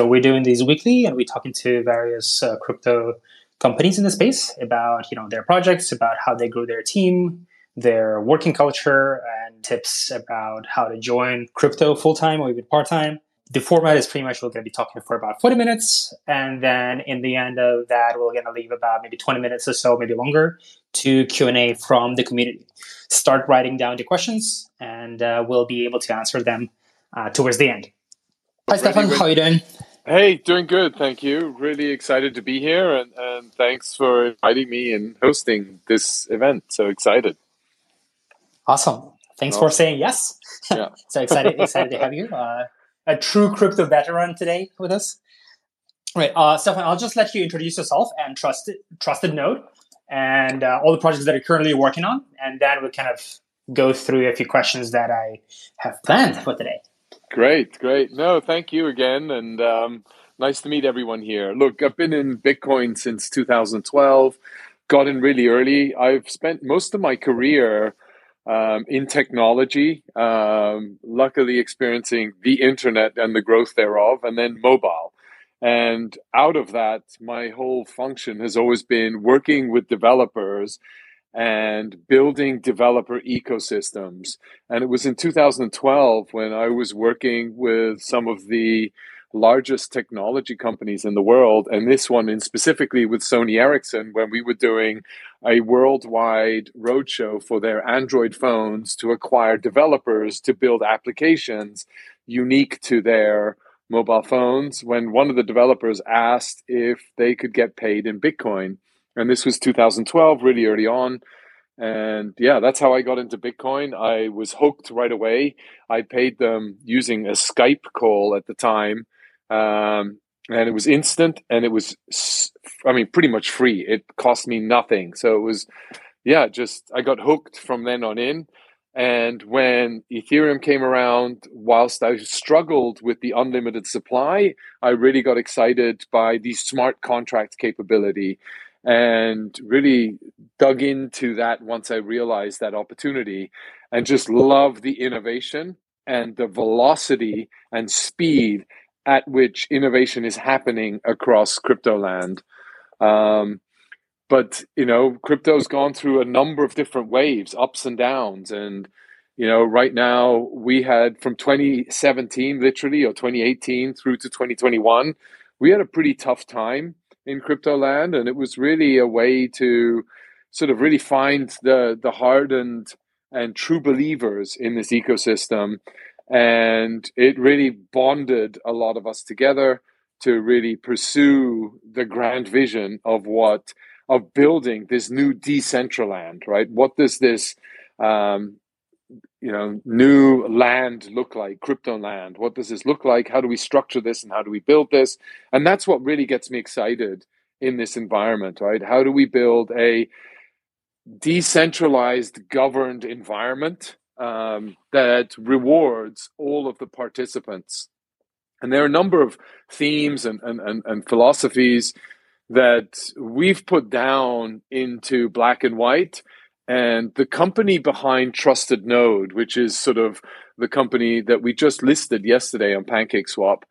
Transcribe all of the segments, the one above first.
So we're doing these weekly, and we're talking to various uh, crypto companies in the space about you know their projects, about how they grow their team, their working culture, and tips about how to join crypto full time or even part time. The format is pretty much we're going to be talking for about 40 minutes. And then in the end of that, we're going to leave about maybe 20 minutes or so, maybe longer, to Q&A from the community. Start writing down the questions, and uh, we'll be able to answer them uh, towards the end. Hi, Stefan. How are you doing? Hey, doing good. Thank you. Really excited to be here, and, and thanks for inviting me and hosting this event. So excited. Awesome. Thanks for saying yes. Yeah. so excited, excited to have you. Uh, a true crypto veteran today with us. All right, uh, Stefan, I'll just let you introduce yourself and trusted trusted node and uh, all the projects that you're currently working on, and then we'll kind of go through a few questions that I have planned for today. Great, great. No, thank you again, and um, nice to meet everyone here. Look, I've been in Bitcoin since 2012. Got in really early. I've spent most of my career um, in technology, um, luckily experiencing the internet and the growth thereof, and then mobile. And out of that, my whole function has always been working with developers and building developer ecosystems. And it was in 2012 when I was working with some of the largest technology companies in the world, and this one in specifically with Sony Ericsson, when we were doing a worldwide roadshow for their Android phones to acquire developers to build applications unique to their mobile phones. When one of the developers asked if they could get paid in Bitcoin, and this was 2012, really early on. And yeah, that's how I got into Bitcoin. I was hooked right away. I paid them using a Skype call at the time um, and it was instant and it was i mean pretty much free it cost me nothing so it was yeah just i got hooked from then on in and when ethereum came around whilst i struggled with the unlimited supply i really got excited by the smart contract capability and really dug into that once i realized that opportunity and just love the innovation and the velocity and speed at which innovation is happening across crypto land. Um, but you know, crypto's gone through a number of different waves, ups and downs, and you know, right now we had from 2017, literally, or 2018 through to 2021, we had a pretty tough time in crypto land, and it was really a way to sort of really find the the hardened and true believers in this ecosystem. And it really bonded a lot of us together to really pursue the grand vision of what of building this new decentraland right? What does this um, you know new land look like crypto land what does this look like how do we structure this and how do we build this and that's what really gets me excited in this environment right how do we build a decentralized governed environment um, that rewards all of the participants. And there are a number of themes and, and, and, and philosophies that we've put down into black and white. And the company behind Trusted Node, which is sort of the company that we just listed yesterday on PancakeSwap,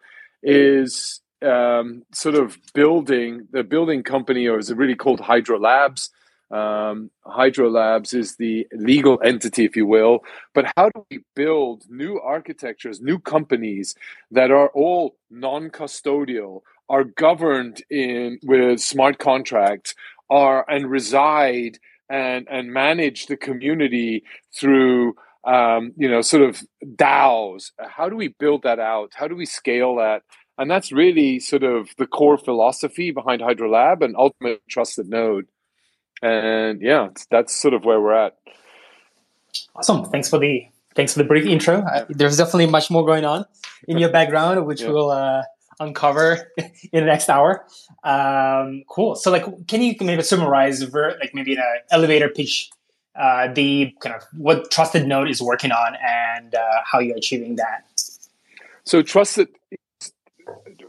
is um, sort of building the building company, or is it really called Hydro Labs? Um, Hydro Labs is the legal entity, if you will. But how do we build new architectures, new companies that are all non-custodial, are governed in with smart contracts, are and reside and and manage the community through um, you know sort of DAOs? How do we build that out? How do we scale that? And that's really sort of the core philosophy behind Hydro Lab and ultimate trusted node. And yeah, that's sort of where we're at. Awesome. Thanks for the thanks for the brief intro. There's definitely much more going on in your background, which yeah. we'll uh, uncover in the next hour. Um, cool. So, like, can you maybe summarize, like, maybe in an elevator pitch, uh, the kind of what Trusted Node is working on and uh, how you're achieving that? So, Trusted,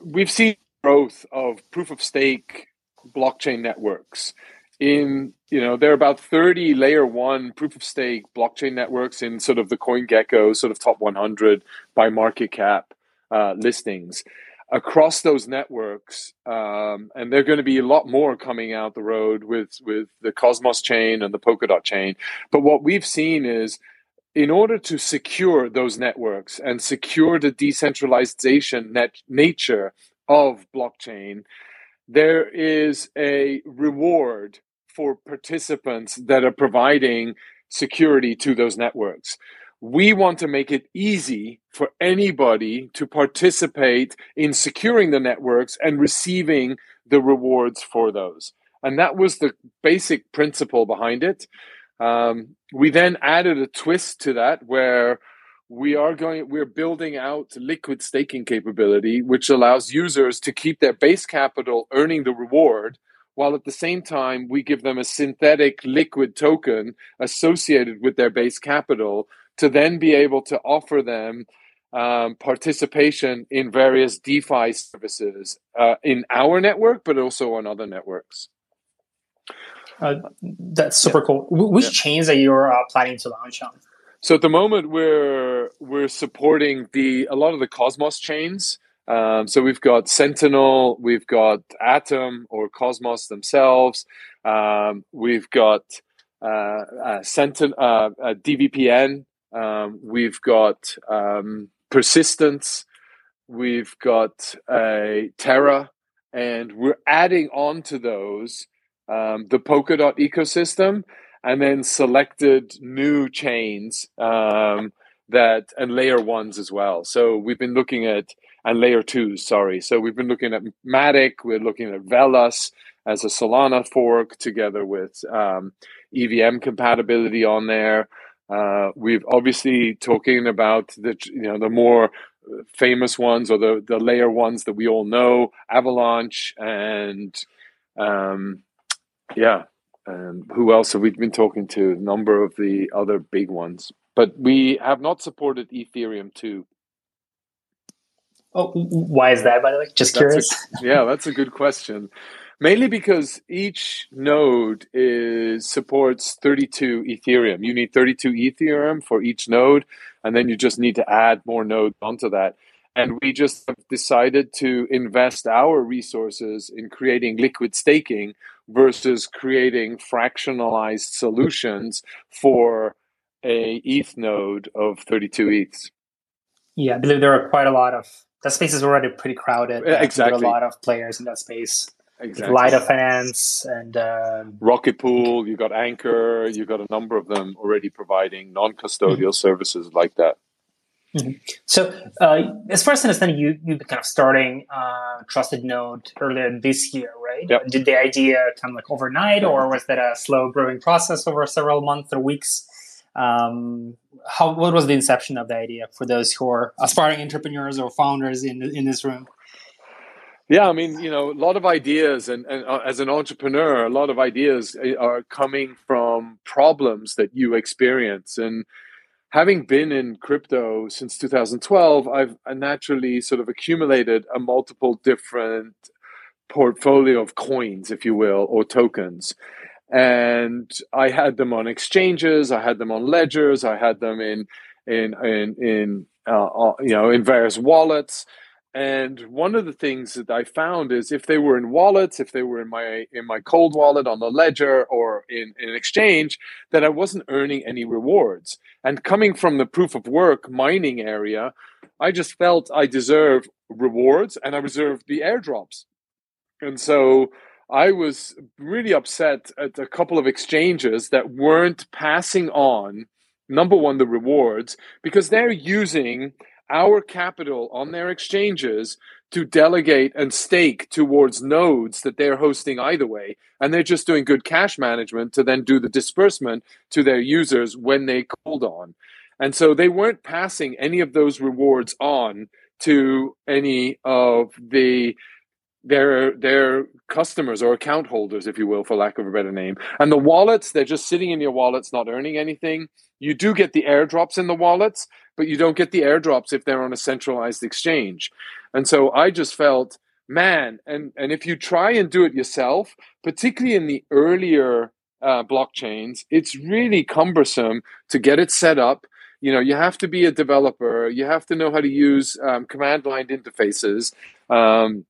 we've seen growth of proof of stake blockchain networks in you know there are about 30 layer one proof of stake blockchain networks in sort of the CoinGecko sort of top 100 by market cap uh, listings. Across those networks, um, and there are going to be a lot more coming out the road with with the Cosmos chain and the Polkadot chain. But what we've seen is, in order to secure those networks and secure the decentralization net nature of blockchain, there is a reward for participants that are providing security to those networks we want to make it easy for anybody to participate in securing the networks and receiving the rewards for those. And that was the basic principle behind it. Um, we then added a twist to that where we are going we're building out liquid staking capability which allows users to keep their base capital earning the reward while at the same time we give them a synthetic liquid token associated with their base capital to then be able to offer them um, participation in various DeFi services uh, in our network, but also on other networks. Uh, that's super yeah. cool. Which yeah. chains are you uh, planning to launch on? So at the moment, we're we're supporting the a lot of the Cosmos chains. Um, so we've got Sentinel, we've got Atom or Cosmos themselves. Um, we've got uh, uh, Sentin- uh, uh DVPN, um, we've got um, persistence. We've got a Terra, and we're adding on to those um, the Polkadot ecosystem, and then selected new chains um, that and layer ones as well. So we've been looking at and layer twos. Sorry. So we've been looking at Matic. We're looking at Velas as a Solana fork together with um, EVM compatibility on there. Uh, we've obviously talking about the you know the more famous ones or the the layer ones that we all know, Avalanche and um, yeah, and who else have we been talking to? A number of the other big ones, but we have not supported Ethereum too. Oh, why is that? By the way, just that's curious. A, yeah, that's a good question mainly because each node is supports 32 ethereum you need 32 ethereum for each node and then you just need to add more nodes onto that and we just have decided to invest our resources in creating liquid staking versus creating fractionalized solutions for a ETH node of 32 ETHs. Yeah, I believe there are quite a lot of that space is already pretty crowded. Exactly, a lot of players in that space exactly. Lido Finance and um, Rocket Pool. You got Anchor. You got a number of them already providing non-custodial mm-hmm. services like that. Mm-hmm. So, uh, as far as I understand, you you've been kind of starting uh, Trusted Node earlier this year, right? Yep. Did the idea come like overnight, or was that a slow growing process over several months or weeks? Um, how what was the inception of the idea for those who are aspiring entrepreneurs or founders in in this room? Yeah, I mean, you know, a lot of ideas, and, and uh, as an entrepreneur, a lot of ideas uh, are coming from problems that you experience. And having been in crypto since 2012, I've naturally sort of accumulated a multiple different portfolio of coins, if you will, or tokens. And I had them on exchanges, I had them on ledgers, I had them in in in in uh, uh you know in various wallets and one of the things that I found is if they were in wallets, if they were in my in my cold wallet on the ledger or in, in an exchange, that I wasn't earning any rewards. And coming from the proof of work mining area, I just felt I deserve rewards and I reserved the airdrops. And so I was really upset at a couple of exchanges that weren't passing on number one the rewards because they're using our capital on their exchanges to delegate and stake towards nodes that they're hosting either way. And they're just doing good cash management to then do the disbursement to their users when they called on. And so they weren't passing any of those rewards on to any of the their their customers or account holders, if you will, for lack of a better name. And the wallets, they're just sitting in your wallets, not earning anything. You do get the airdrops in the wallets, but you don't get the airdrops if they're on a centralized exchange. And so I just felt, man, and, and if you try and do it yourself, particularly in the earlier uh, blockchains, it's really cumbersome to get it set up, you know, you have to be a developer. You have to know how to use um, command line interfaces um,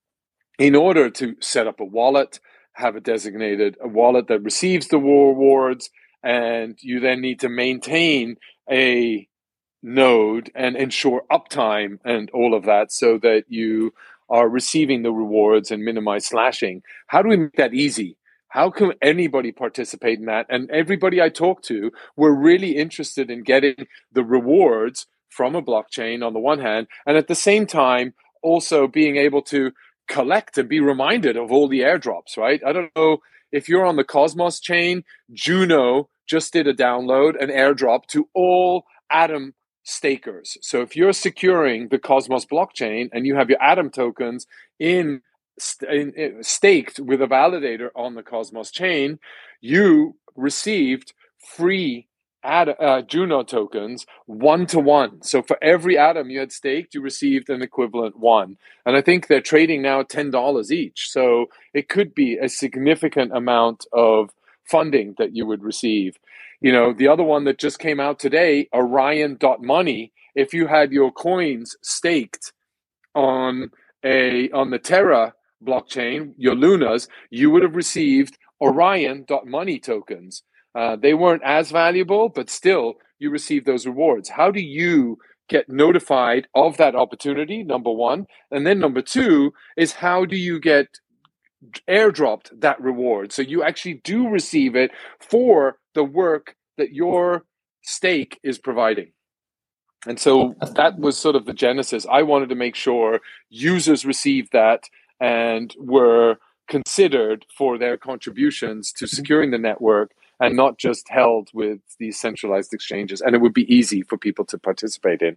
in order to set up a wallet, have a designated a wallet that receives the rewards, and you then need to maintain a node and ensure uptime and all of that so that you are receiving the rewards and minimize slashing. How do we make that easy? How can anybody participate in that? And everybody I talk to were really interested in getting the rewards from a blockchain on the one hand, and at the same time, also being able to collect and be reminded of all the airdrops, right? I don't know if you're on the Cosmos chain, Juno just did a download, an airdrop to all Atom stakers. So if you're securing the Cosmos blockchain and you have your Atom tokens in, in, in staked with a validator on the Cosmos chain, you received free Ad, uh, Juno tokens one to one. So for every atom you had staked, you received an equivalent one. And I think they're trading now ten dollars each. So it could be a significant amount of funding that you would receive. You know, the other one that just came out today, Orion.money, if you had your coins staked on a on the Terra blockchain, your Lunas, you would have received Orion.money tokens. Uh, they weren't as valuable, but still, you receive those rewards. How do you get notified of that opportunity? Number one. And then number two is how do you get airdropped that reward. So you actually do receive it for the work that your stake is providing. And so that was sort of the genesis. I wanted to make sure users received that and were considered for their contributions to mm-hmm. securing the network and not just held with these centralized exchanges. And it would be easy for people to participate in.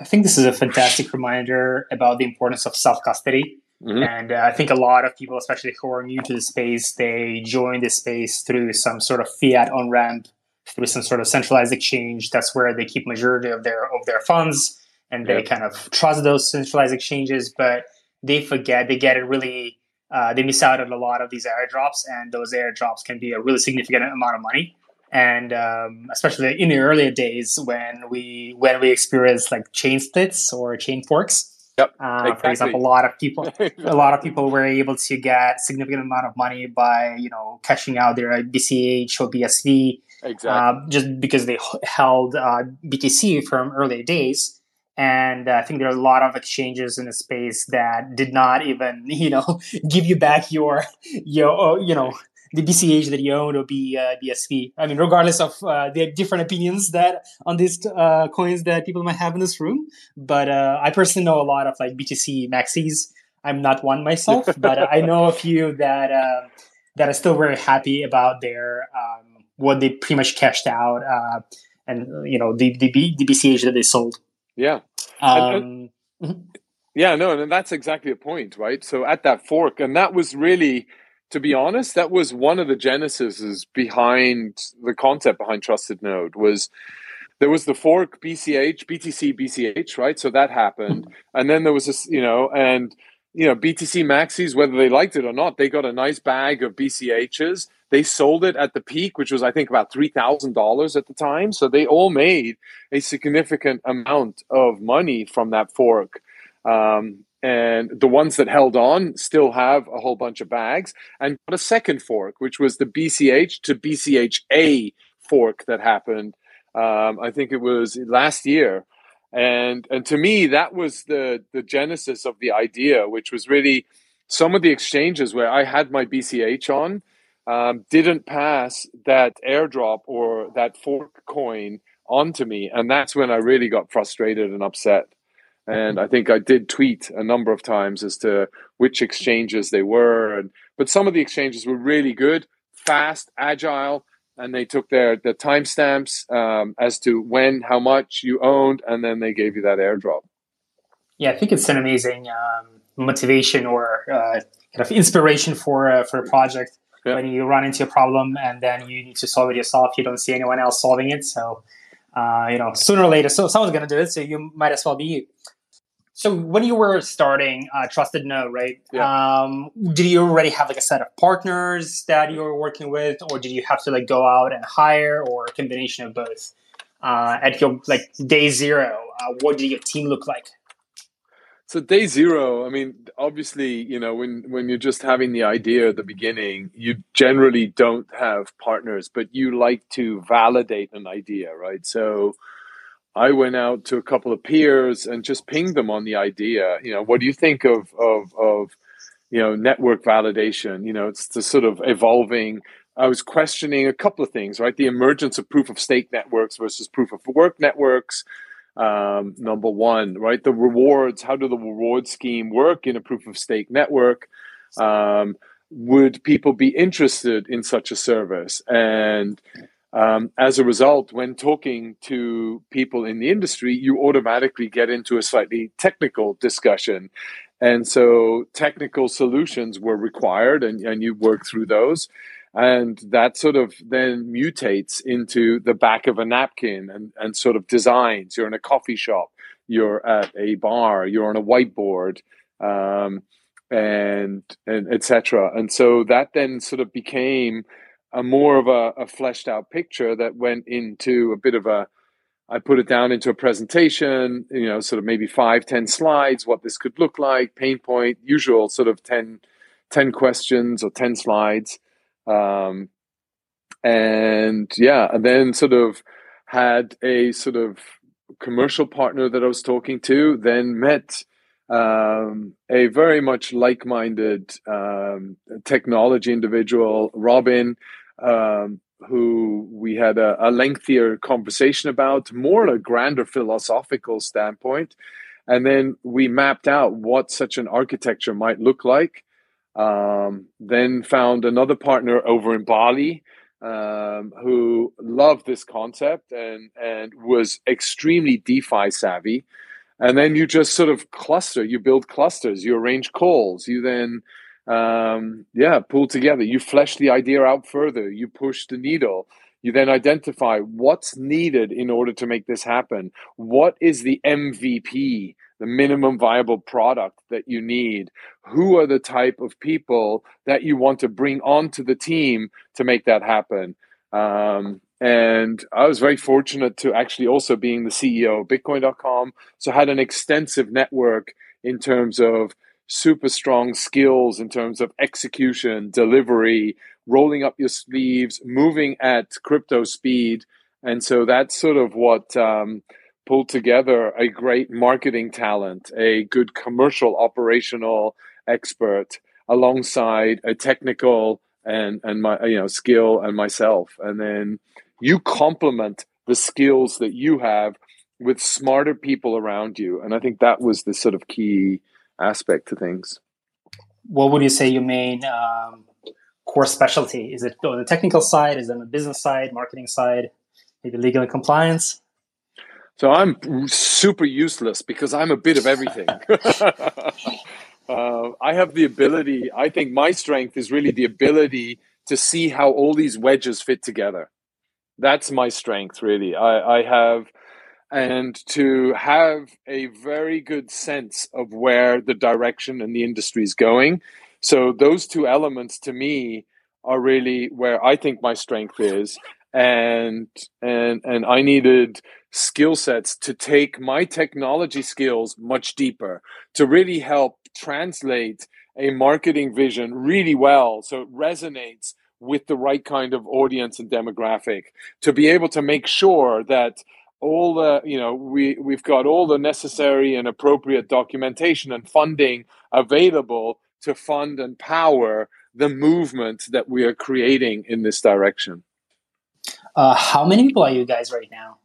I think this is a fantastic reminder about the importance of self custody Mm-hmm. And uh, I think a lot of people, especially who are new to the space, they join the space through some sort of fiat on ramp, through some sort of centralized exchange. That's where they keep majority of their of their funds, and they kind of trust those centralized exchanges. But they forget, they get it really, uh, they miss out on a lot of these airdrops, and those airdrops can be a really significant amount of money. And um, especially in the earlier days when we when we experienced like chain splits or chain forks Yep. Uh, exactly. For example, a lot of people, a lot of people were able to get significant amount of money by you know cashing out their BCH or BSV, exactly. uh, just because they held uh, BTC from early days. And uh, I think there are a lot of exchanges in the space that did not even you know give you back your your you know the BCH that you own or be uh, BSV. I mean, regardless of uh, the different opinions that on these uh, coins that people might have in this room, but uh, I personally know a lot of like BTC maxis. I'm not one myself, but I know a few that uh, that are still very happy about their um, what they pretty much cashed out uh, and you know the the, B, the BCH that they sold. Yeah. Um, mm-hmm. Yeah, no, and that's exactly the point, right? So at that fork, and that was really to be honest, that was one of the genesis behind the concept behind Trusted Node was there was the fork BCH, BTC, BCH, right? So that happened. And then there was this, you know, and, you know, BTC maxis, whether they liked it or not, they got a nice bag of BCHs. They sold it at the peak, which was, I think, about $3,000 at the time. So they all made a significant amount of money from that fork. Um, and the ones that held on still have a whole bunch of bags and got a second fork which was the bch to bcha fork that happened um, i think it was last year and and to me that was the the genesis of the idea which was really some of the exchanges where i had my bch on um, didn't pass that airdrop or that fork coin onto me and that's when i really got frustrated and upset and I think I did tweet a number of times as to which exchanges they were. And but some of the exchanges were really good, fast, agile, and they took their the timestamps um, as to when, how much you owned, and then they gave you that airdrop. Yeah, I think it's an amazing um, motivation or uh, kind of inspiration for uh, for a project. Yeah. When you run into a problem and then you need to solve it yourself, you don't see anyone else solving it. So, uh, you know, sooner or later, so someone's going to do it. So you might as well be you. So when you were starting uh, Trusted Node, right? Yeah. Um, did you already have like a set of partners that you were working with, or did you have to like go out and hire, or a combination of both? uh, at your like day zero, uh, what did your team look like? So day zero, I mean, obviously, you know, when when you're just having the idea at the beginning, you generally don't have partners, but you like to validate an idea, right? So I went out to a couple of peers and just pinged them on the idea. You know, what do you think of of of you know network validation? You know, it's the sort of evolving. I was questioning a couple of things, right? The emergence of proof of stake networks versus proof of work networks um, number one, right? The rewards, how do the reward scheme work in a proof of stake network? Um, would people be interested in such a service? And um, as a result, when talking to people in the industry, you automatically get into a slightly technical discussion. And so technical solutions were required, and, and you work through those and that sort of then mutates into the back of a napkin and, and sort of designs you're in a coffee shop you're at a bar you're on a whiteboard um, and and etc and so that then sort of became a more of a, a fleshed out picture that went into a bit of a I put it down into a presentation, you know, sort of maybe five, ten slides, what this could look like, pain point, usual sort of 10, 10 questions or 10 slides. Um, and yeah, and then sort of had a sort of commercial partner that I was talking to, then met um, a very much like minded um, technology individual, Robin, um, who we had a, a, lengthier conversation about, more a grander philosophical standpoint. And then we mapped out what such an architecture might look like. Um, then found another partner over in Bali um, who loved this concept and and was extremely DeFi savvy. And then you just sort of cluster. You build clusters. You arrange calls. You then um, yeah pull together. You flesh the idea out further. You push the needle. You then identify what's needed in order to make this happen. What is the MVP the minimum viable product that you need. Who are the type of people that you want to bring onto the team to make that happen? Um, and i was very fortunate to actually also being the ceo of bitcoin.com so had an extensive network in terms of super strong skills in terms of execution delivery rolling up your sleeves moving at crypto speed. And so that's sort of what um, pulled together a great marketing talent, a good commercial operational expert, alongside a technical and and my you know skill and myself, and then you complement the skills that you have with smarter people around you, and I think that was the sort of key aspect to things. What would you say your main um, core specialty? Is it on the technical side? Is it on the business side, marketing side, maybe legal and compliance? So I'm super useless because I'm a bit of everything. uh, I have the ability, I think my strength is really the ability to see how all these wedges fit together. That's my strength, really. I, I have, and to have a very good sense of where the direction and the industry is going. So, those two elements to me are really where I think my strength is and and and I needed skill sets to take my technology skills much deeper to really help translate a marketing vision really well so it resonates with the right kind of audience and demographic to be able to make sure that all the you know we we've got all the necessary and appropriate documentation and funding available to fund and power the movement that we are creating in this direction uh, how many people are you guys right now?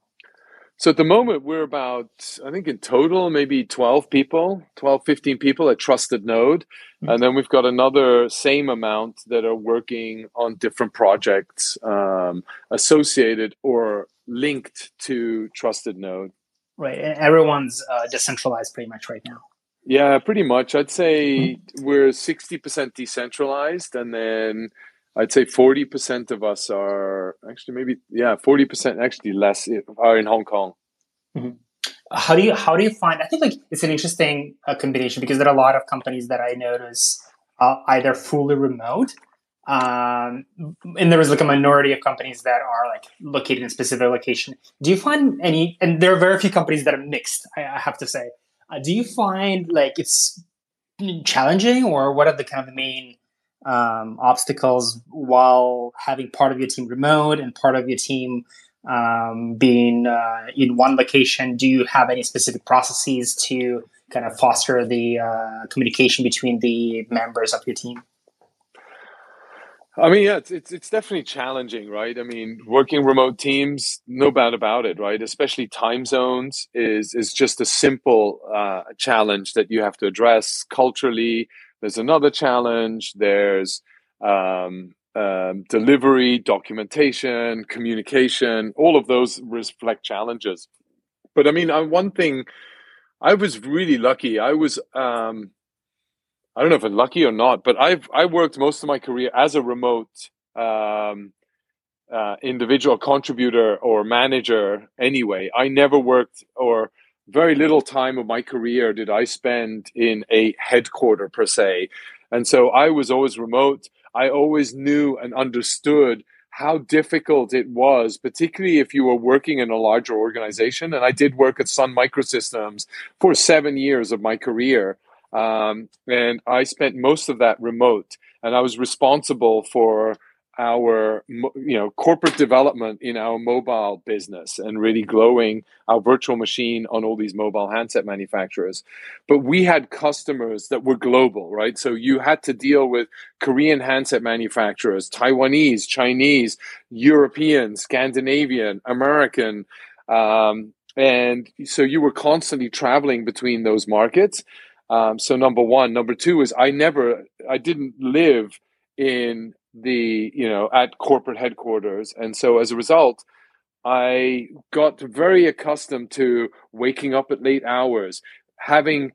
So at the moment, we're about, I think in total, maybe 12 people, 12, 15 people at Trusted Node. Mm-hmm. And then we've got another same amount that are working on different projects um, associated or linked to Trusted Node. Right. And everyone's uh, decentralized pretty much right now. Yeah, pretty much. I'd say mm-hmm. we're 60% decentralized and then I'd say 40% of us are actually maybe, yeah, 40% actually less are in Hong Kong. Mm-hmm. How do you, how do you find, I think like it's an interesting uh, combination because there are a lot of companies that I notice uh, either fully remote um, and there is like a minority of companies that are like located in a specific location. Do you find any? And there are very few companies that are mixed. I, I have to say. Uh, do you find like it's challenging, or what are the kind of the main um, obstacles while having part of your team remote and part of your team um, being uh, in one location? Do you have any specific processes to kind of foster the uh, communication between the members of your team? I mean, yeah, it's, it's, it's definitely challenging, right? I mean, working remote teams, no doubt about it, right? Especially time zones is is just a simple uh, challenge that you have to address culturally. There's another challenge. There's um, um, delivery, documentation, communication. All of those reflect challenges. But I mean, uh, one thing I was really lucky. I was um, I don't know if I'm lucky or not, but I've I worked most of my career as a remote um, uh, individual contributor or manager. Anyway, I never worked or very little time of my career did I spend in a headquarter per se, and so I was always remote. I always knew and understood how difficult it was, particularly if you were working in a larger organization. And I did work at Sun Microsystems for seven years of my career. Um, and I spent most of that remote, and I was responsible for our you know corporate development in our mobile business and really glowing our virtual machine on all these mobile handset manufacturers. But we had customers that were global right? So you had to deal with korean handset manufacturers taiwanese chinese european scandinavian american um, and so you were constantly traveling between those markets. Um, so number one, number two is I never, I didn't live in the, you know, at corporate headquarters, and so as a result, I got very accustomed to waking up at late hours, having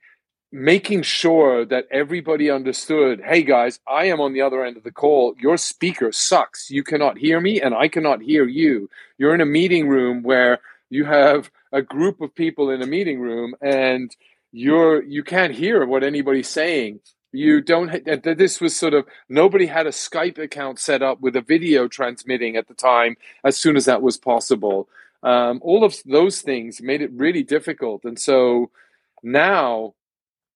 making sure that everybody understood hey guys i am on the other end of the call. Your speaker sucks. You cannot hear me and i cannot hear you. You're in a meeting room where you have a group of people in a meeting room and you're you can't hear what anybody's saying you don't this was sort of nobody had a skype account set up with a video transmitting at the time as soon as that was possible. Um, all of those things made it really difficult. And so now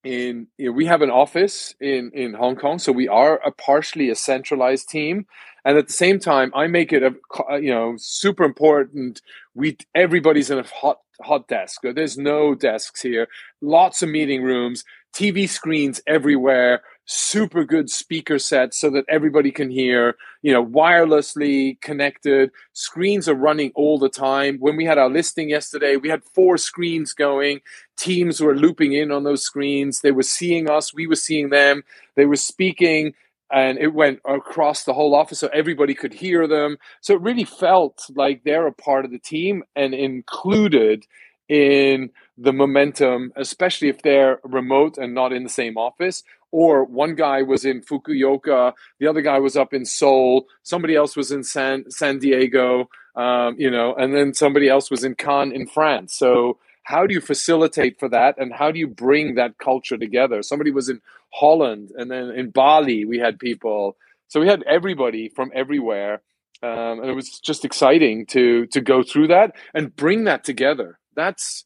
in you know, we have an office in in hong kong so we are a partially a centralized team. And at the same time i make it a you know super important. We everybody's in a hot hot desk. There's no desks here. Lots of meeting rooms, TV screens everywhere, super good speaker sets so that everybody can hear, you know, wirelessly connected. Screens are running all the time. When we had our listing yesterday, we had four screens going. Teams were looping in on those screens. They were seeing us, we were seeing them. They were speaking and it went across the whole office so everybody could hear them. So it really felt like they're a part of the team and included in the momentum, especially if they're remote and not in the same office. Or one guy was in Fukuoka, the other guy was up in Seoul, somebody else was in San San Diego, um, you know, and then somebody else was in Cannes in France. So how do you facilitate for that and how do you bring that culture together somebody was in holland and then in bali we had people so we had everybody from everywhere um, and it was just exciting to to go through that and bring that together that's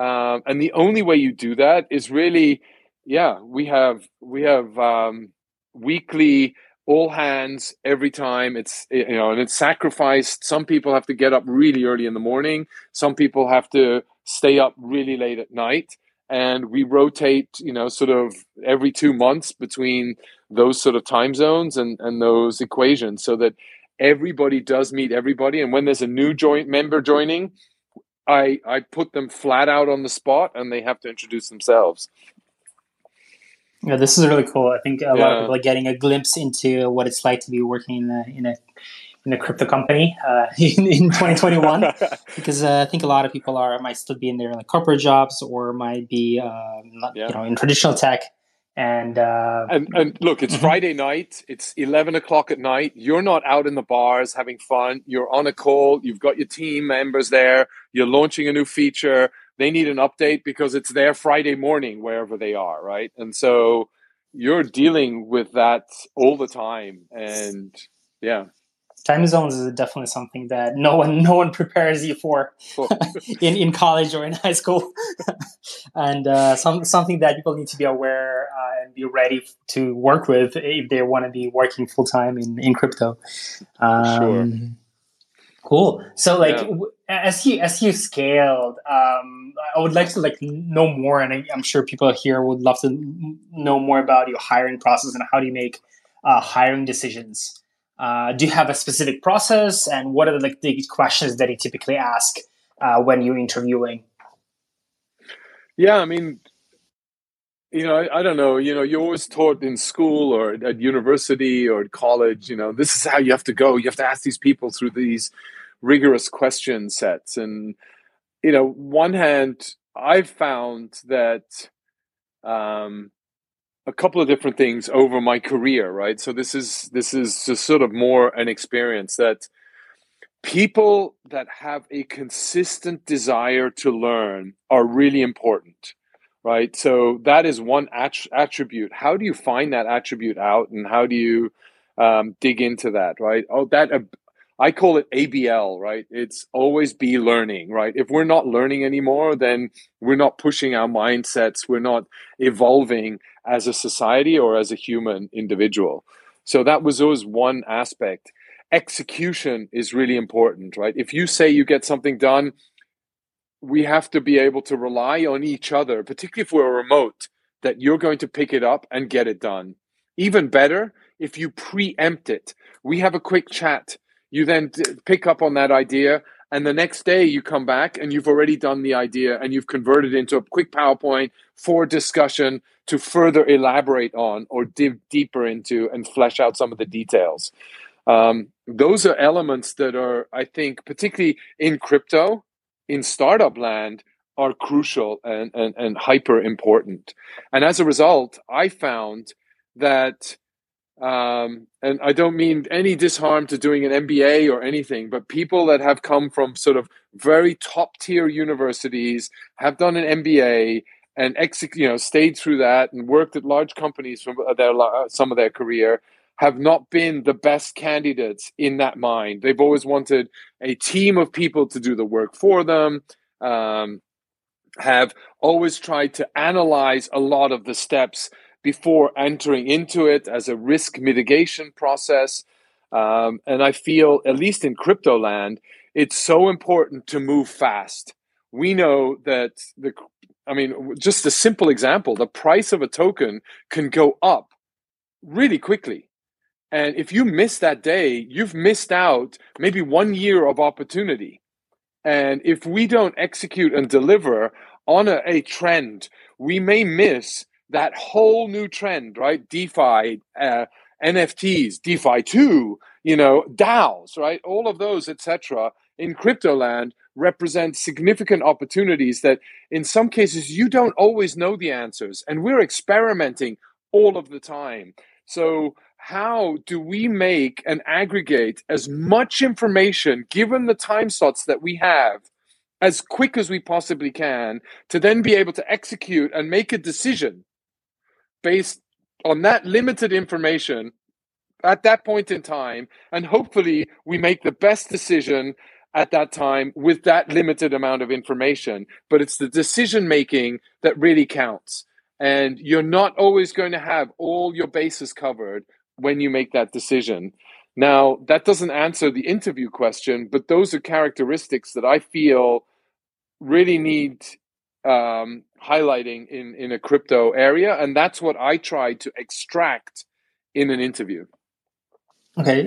um, and the only way you do that is really yeah we have we have um, weekly all hands every time. It's you know and it's sacrificed. Some people have to get up really early in the morning. Some people have to stay up really late at night. And we rotate you know sort of every two months between those sort of time zones and and those equations so that everybody does meet everybody. And when there's a new joint member joining i i put them flat out on the spot and they have to introduce themselves. Yeah this is really cool. I think a yeah. lot of people are getting a glimpse into what it's like to be working in a, in a in a crypto company uh, in, in 2021 because uh, I think a lot of people are might still be in their like corporate jobs or might be um, not, yeah. you know in traditional tech. And uh, and, and look it's mm-hmm. Friday night. It's 11 o'clock at night. You're not out in the bars having fun. You're on a call. You've got your team members there you're launching a new feature. They need an update because it's their Friday morning wherever they are right? And so you're dealing with that all the time, and yeah. Time zones is definitely something that no one no one prepares you for in, in college or in high school. And uh, some, something that people need to be aware uh, and be ready to work with if they want to be working full-time in, in crypto. Um, sure. cool. So like yeah. w- as you as you scaled um, i would like to like know more and I, i'm sure people here would love to know more about your hiring process and how do you make uh, hiring decisions uh, do you have a specific process, and what are the, like the questions that you typically ask uh, when you're interviewing? Yeah, I mean, you know, I, I, don't know. You know, you're always taught in school or at university or at college. You know, this is how you have to go. You have to ask these people through these rigorous question sets, and you know, one hand, I've found that um, a couple of different things over my career, right? So this is this is just sort of more an experience that people that have a consistent desire to learn are really important right? So that is one att- attribute. How do you find that attribute out and how do you um, dig into that right? Oh that uh, I call it ABL, right? It's always be learning, right? If we're not learning anymore, then we're not pushing our mindsets, we're not evolving as a society or as a human individual. So that was always one aspect. Execution is really important, right? If you say you get something done, we have to be able to rely on each other, particularly if we're remote, that you're going to pick it up and get it done. Even better, if you preempt it. We have a quick chat you then pick up on that idea and the next day you come back and you've already done the idea and you've converted it into a quick powerpoint for discussion to further elaborate on or dig deeper into and flesh out some of the details. Um, those are elements that are i think particularly in crypto in startup land are crucial and, and, and hyper important. And as a result i found that um, and I don't mean any disharm to doing an MBA or anything, but people that have come from sort of very top tier universities have done an MBA and exec- you know stayed through that and worked at large companies from their some of their career have not been the best candidates in that mind. They've always wanted a team of people to do the work for them. Um, have always tried to analyze a lot of the steps before entering into it as a risk mitigation process. Um, and I feel, at least in crypto land, it's so important to move fast. We know that the, I mean, just a simple example, the price of a token can go up really quickly. And if you miss that day, you've missed out maybe one year of opportunity. And if we don't execute and deliver on a, a trend, we may miss that whole new trend, right? DeFi, uh, NFTs, DeFi two, you know, DAOs, right? All of those, etc. In crypto land represent significant opportunities that, in some cases, you don't always know the answers, and we're experimenting all of the time. So, how do we make and aggregate as much information, given the time slots that we have, as quick as we possibly can, to then be able to execute and make a decision based on that limited information at that point in time. And hopefully, we make the best decision at that time with that limited amount of information. But it's the decision making that really counts. And you're not always going to have all your bases covered when you make that decision. Now, that doesn't answer the interview question, but those are characteristics that I feel really need um, highlighting in in a crypto area, and that's what I try to extract in an interview. Okay,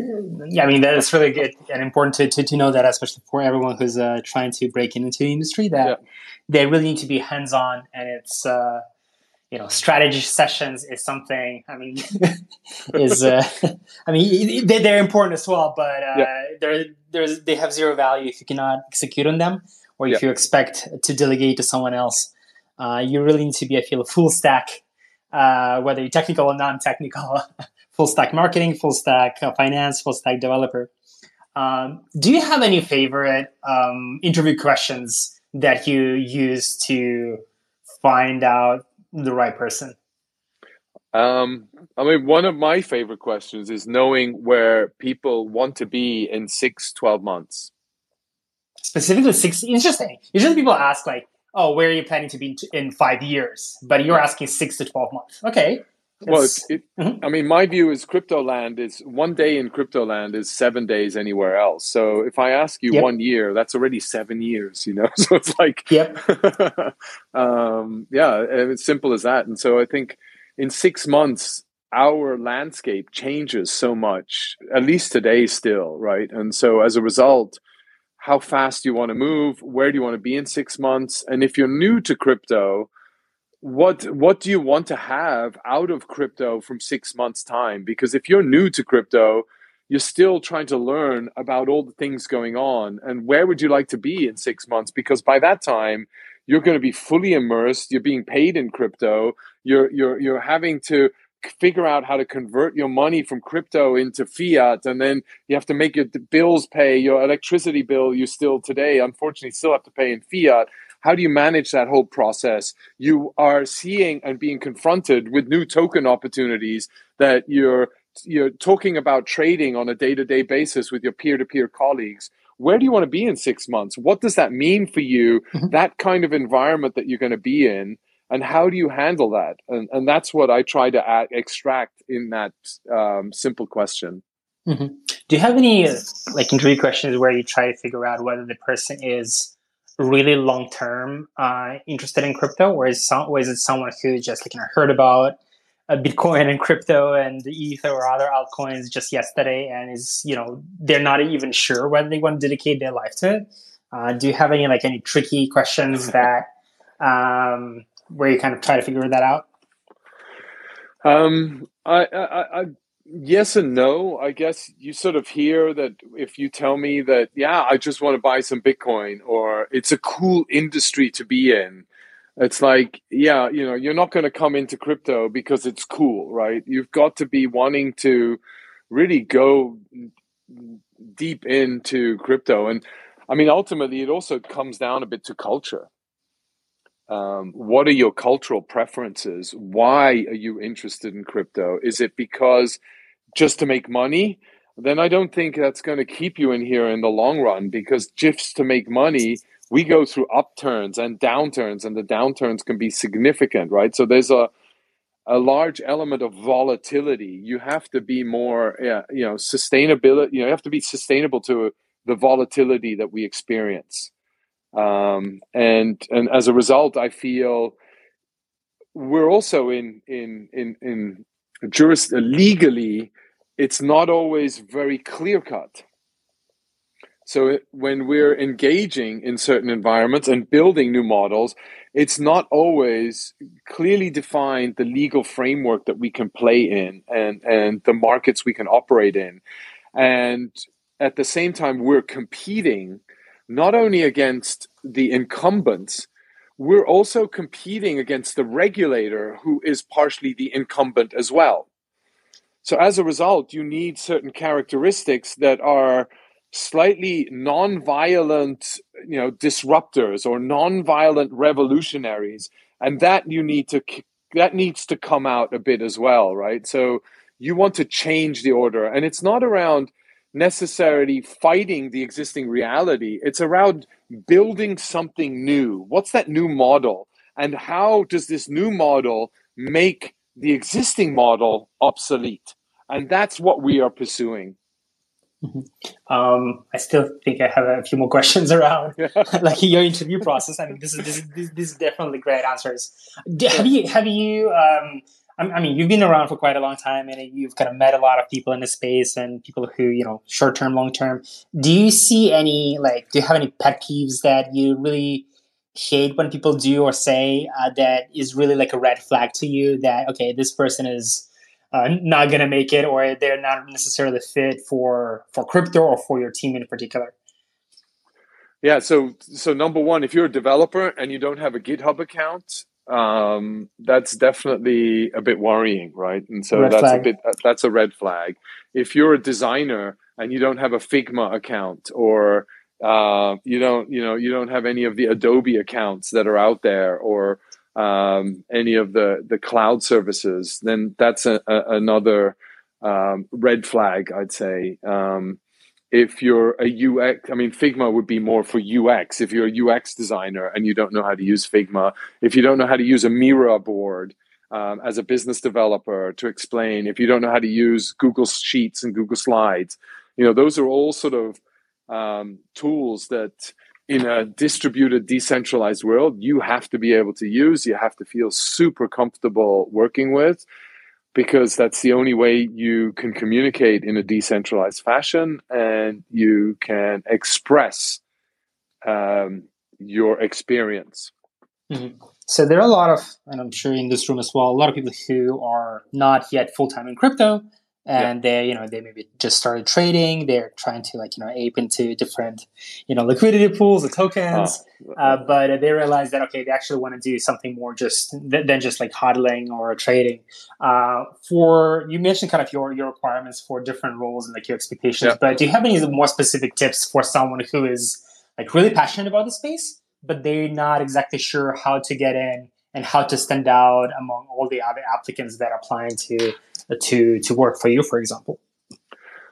yeah, I mean that is really good and important to, to, to know that, especially for everyone who's uh, trying to break into the industry, that yeah. they really need to be hands on, and it's uh, you know strategy sessions is something. I mean, is uh, I mean they, they're important as well, but uh, yeah. they're there's they have zero value if you cannot execute on them or if you expect to delegate to someone else. Uh, you really need to be, I feel, a full stack, uh, whether you're technical or non-technical, full stack marketing, full stack uh, finance, full stack developer. Um, do you have any favorite um, interview questions that you use to find out the right person? Um, I mean, one of my favorite questions is knowing where people want to be in six, 12 months. Specifically, six. Interesting. Usually people ask, like, oh, where are you planning to be in five years? But you're asking six to 12 months. Okay. Well, it, mm-hmm. I mean, my view is crypto land is one day in crypto land is seven days anywhere else. So if I ask you yep. one year, that's already seven years, you know? So it's like, yep. um, yeah, it's simple as that. And so I think in six months, our landscape changes so much, at least today still, right? And so as a result, how fast do you want to move? Where do you want to be in six months? And if you're new to crypto, what what do you want to have out of crypto from six months time because if you're new to crypto you're still trying to learn about all the things going on and where would you like to be in six months because by that time you're going to be fully immersed you're being paid in crypto you're you're you're having to figure out how to convert your money from crypto into fiat and then you have to make your bills pay your electricity bill you still today unfortunately still have to pay in fiat how do you manage that whole process? You are seeing and being confronted with new token opportunities that you're you're talking about trading on a day-to-day basis with your peer-to-peer colleagues where do you want to be in six months what does that mean for you mm-hmm. that kind of environment that you're going to be in and how do you handle that and, and that's what i try to add, extract in that um, simple question mm-hmm. do you have any like interview questions where you try to figure out whether the person is really long term uh, interested in crypto, or is, some, or is it someone who just like, you know, heard about uh, Bitcoin and crypto and Ether or other altcoins just yesterday and is you know they're not even sure whether they want to dedicate their life to it? Uh, do you have any like any tricky questions that um, where you kind of try to figure that out? Um, I, I, I yes and no. I guess you sort of hear that if you tell me that, yeah, I just want to buy some Bitcoin or it's a cool industry to be in. It's like, yeah, you know, you're not going to come into crypto because it's cool, right? You've got to be wanting to really go deep into crypto. And I mean, ultimately, it also comes down a bit to culture. Um, what are your cultural preferences? Why are you interested in crypto? Is it because just to make money? Then I don't think that's going to keep you in here in the long run because just to make money, we go through upturns and downturns, and the downturns can be significant, right? So there's a a large element of volatility. You have to be more, you know, sustainability. You know, you have to be sustainable to the volatility that we experience um, and and as a result, I feel we're also in in in in jurist legally, it's not always very clear cut. So when we're engaging in certain environments and building new models, it's not always clearly defined the legal framework that we can play in and and the markets we can operate in. And at the same time, we're competing not only against the incumbents, we're also competing against the regulator who is partially the incumbent as well. So as a result, you need certain characteristics that are slightly non-violent, you know, disruptors or non-violent revolutionaries, and that you need to that needs to come out a bit as well, right? So you want to change the order, and it's not around necessarily fighting the existing reality. It's around building something new. What's that new model? And how does this new model make the existing model obsolete? And that's what we are pursuing. Mm-hmm. Um, I still think I have a few more questions around like your interview process. I mean, this is this is, this is definitely great answers. Have you have you um, I mean, you've been around for quite a long time and you've kind of met a lot of people in the space and people who, you know, short term, long term. Do you see any, like, do you have any pet peeves that you really hate when people do or say uh, that is really like a red flag to you that, okay, this person is uh, not going to make it or they're not necessarily fit for, for crypto or for your team in particular? Yeah, so so number one, if you're a developer and you don't have a GitHub account, um, that's definitely a bit worrying, right? And so red that's flag. a bit that's a red flag. If you're a designer and you don't have a Figma account or uh, you don't you know you don't have any of the Adobe accounts that are out there or um, any of the the cloud services, then that's a, a, another um, red flag, I'd say. Um, if you're a UX, I mean, Figma would be more for UX. If you're a UX designer and you don't know how to use Figma, if you don't know how to use a Miro board um, as a business developer to explain, if you don't know how to use Google Sheets and Google Slides, you know, those are all sort of um, tools that in a distributed, decentralized world, you have to be able to use, you have to feel super comfortable working with because that's the only way you can communicate in a decentralized fashion and you can express um, your experience. Mm-hmm. So there are a lot of, and I'm sure in this room as well, a lot of people who are not yet full time in crypto, and yeah. they you know they maybe just started trading they're trying to like you know ape into different you know liquidity pools or tokens oh. uh, but they realize that okay they actually want to do something more just than just like hodling or trading uh, for you mentioned kind of your your requirements for different roles and like your expectations yeah. but do you have any more specific tips for someone who is like really passionate about the space but they're not exactly sure how to get in and how to stand out among all the other applicants that are applying to to to work for you, for example?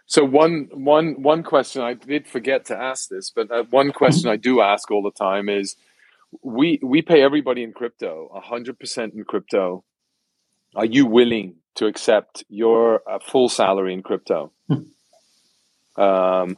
So one one one question I did forget to ask this, but uh, one question I do ask all the time is, we we pay everybody in crypto, hundred percent in crypto. Are you willing to accept your uh, full salary in crypto? Hmm. um,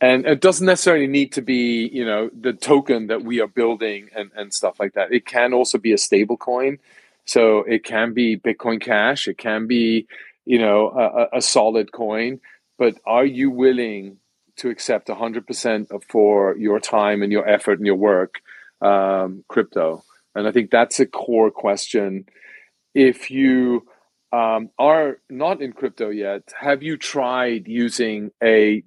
and it doesn't necessarily need to be, you know, the token that we are building and, and stuff like that. It can also be a stable coin. So it can be Bitcoin Cash, it can be, you know, a, a solid coin. But are you willing to accept 100% for your time and your effort and your work um, crypto? And I think that's a core question. If you um, are not in crypto yet, have you tried using a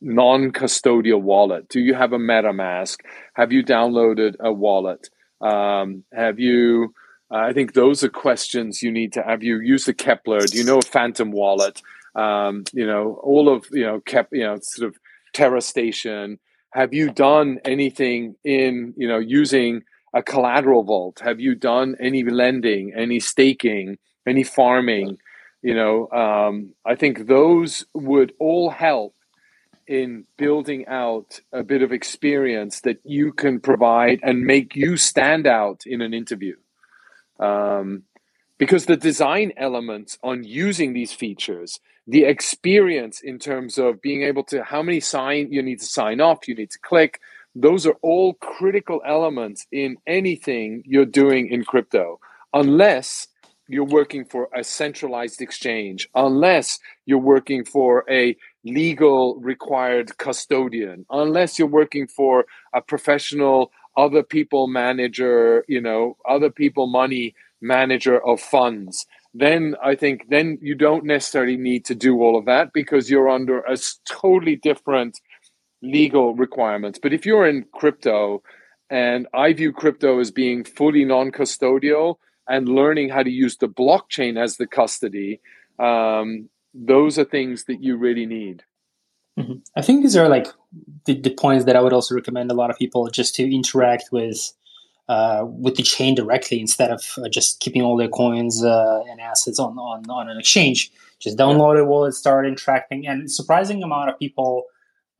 non custodial wallet? Do you have a MetaMask? Have you downloaded a wallet? Um, have you uh, I think those are questions you need to have. You use the Keplr. Do you know a Phantom wallet? Um, you know all of you know Kep, you know sort of Terra Station. Have you done anything in you know using a collateral vault? Have you done any lending, any staking, any farming? You know, um, I think those would all help in building out a bit of experience that you can provide and make you stand out in an interview. Um, because the design elements on using these features, the experience in terms of being able to how many sign you need to sign off, you need to click, those are all critical elements in anything you're doing in crypto, unless you're working for a centralized exchange, unless you're working for a legal required custodian, unless you're working for a professional other people manager, you know, other people money manager of funds, then I think then you don't necessarily need to do all of that because you're under a totally different legal requirements. But if you're in crypto, and I view crypto as being fully non-custodial and learning how to use the blockchain as the custody, um, those are things that you really need. Mm-hmm. I think these are like the, the points that I would also recommend a lot of people just to interact with uh, with the chain directly instead of uh, just keeping all their coins uh, and assets on, on, on an exchange. Just download yeah. a wallet, start interacting, and surprising amount of people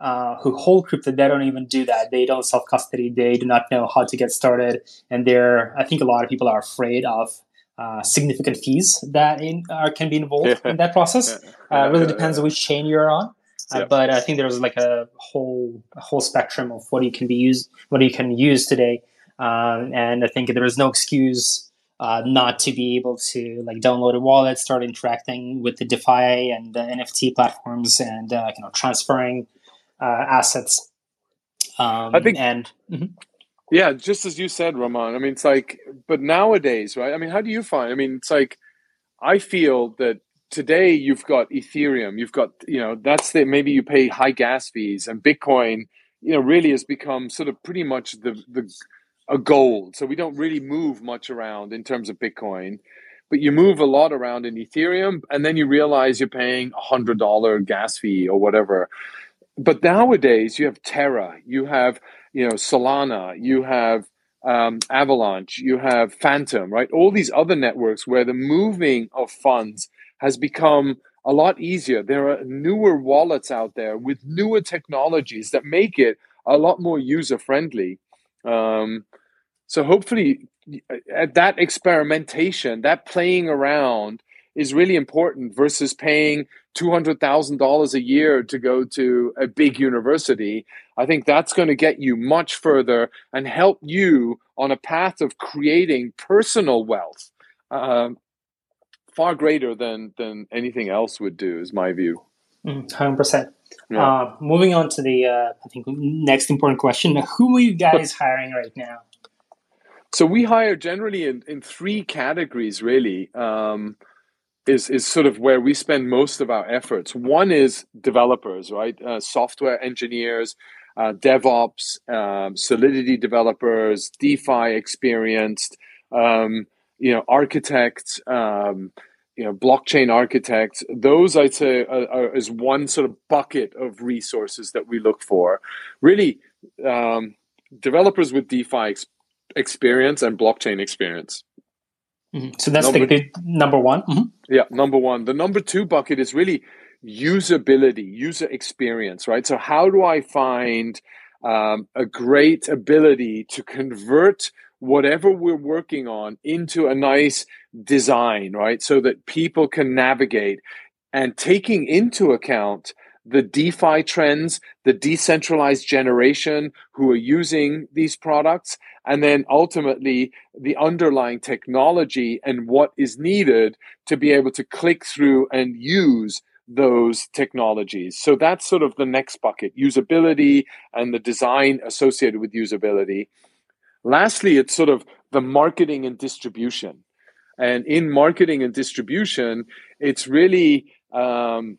uh, who hold crypto they don't even do that. They don't self custody. They do not know how to get started, and they're. I think a lot of people are afraid of uh, significant fees that in, uh, can be involved in that process. Yeah. Uh, really depends on which chain you're on. Uh, but I think there's like a whole a whole spectrum of what you can be used, what you can use today, um, and I think there is no excuse uh, not to be able to like download a wallet, start interacting with the DeFi and the NFT platforms, and uh, you know transferring uh, assets. Um, I think and. Mm-hmm. Yeah, just as you said, Roman. I mean, it's like, but nowadays, right? I mean, how do you find? I mean, it's like, I feel that today you've got Ethereum, you've got, you know, that's the maybe you pay high gas fees and Bitcoin, you know, really has become sort of pretty much the the a gold. So we don't really move much around in terms of Bitcoin, but you move a lot around in Ethereum and then you realize you're paying a hundred dollar gas fee or whatever. But nowadays you have Terra, you have, you know, Solana, you have um, Avalanche, you have Fantom, right? All these other networks where the moving of funds has become a lot easier. There are newer wallets out there with newer technologies that make it a lot more user friendly. Um, so hopefully, at that experimentation, that playing around is really important versus paying $200,000 a year to go to a big university. I think that's going to get you much further and help you on a path of creating personal wealth uh, far greater than, than anything else would do, is my view. 100%. Mm, yeah. Uh, moving on to the, uh, I think, next important question Who are you guys hiring right now? So we hire generally in, in three categories, really. Um, is is sort of where we spend most of our efforts. One is developers, right? Uh, software engineers, uh, DevOps, um, Solidity developers, DeFi experienced, um, you know, architects, um, you know, blockchain architects. Those I'd say are, are, is one sort of bucket of resources that we look for. Really, um, developers with DeFi ex- experience and blockchain experience. Mm-hmm. So that's number, the number one. Mm-hmm. Yeah, number one. The number two bucket is really usability, user experience, right? So, how do I find um, a great ability to convert whatever we're working on into a nice design, right? So that people can navigate and taking into account the DeFi trends, the decentralized generation who are using these products, and then ultimately the underlying technology and what is needed to be able to click through and use those technologies. So that's sort of the next bucket usability and the design associated with usability. Lastly, it's sort of the marketing and distribution. And in marketing and distribution, it's really um,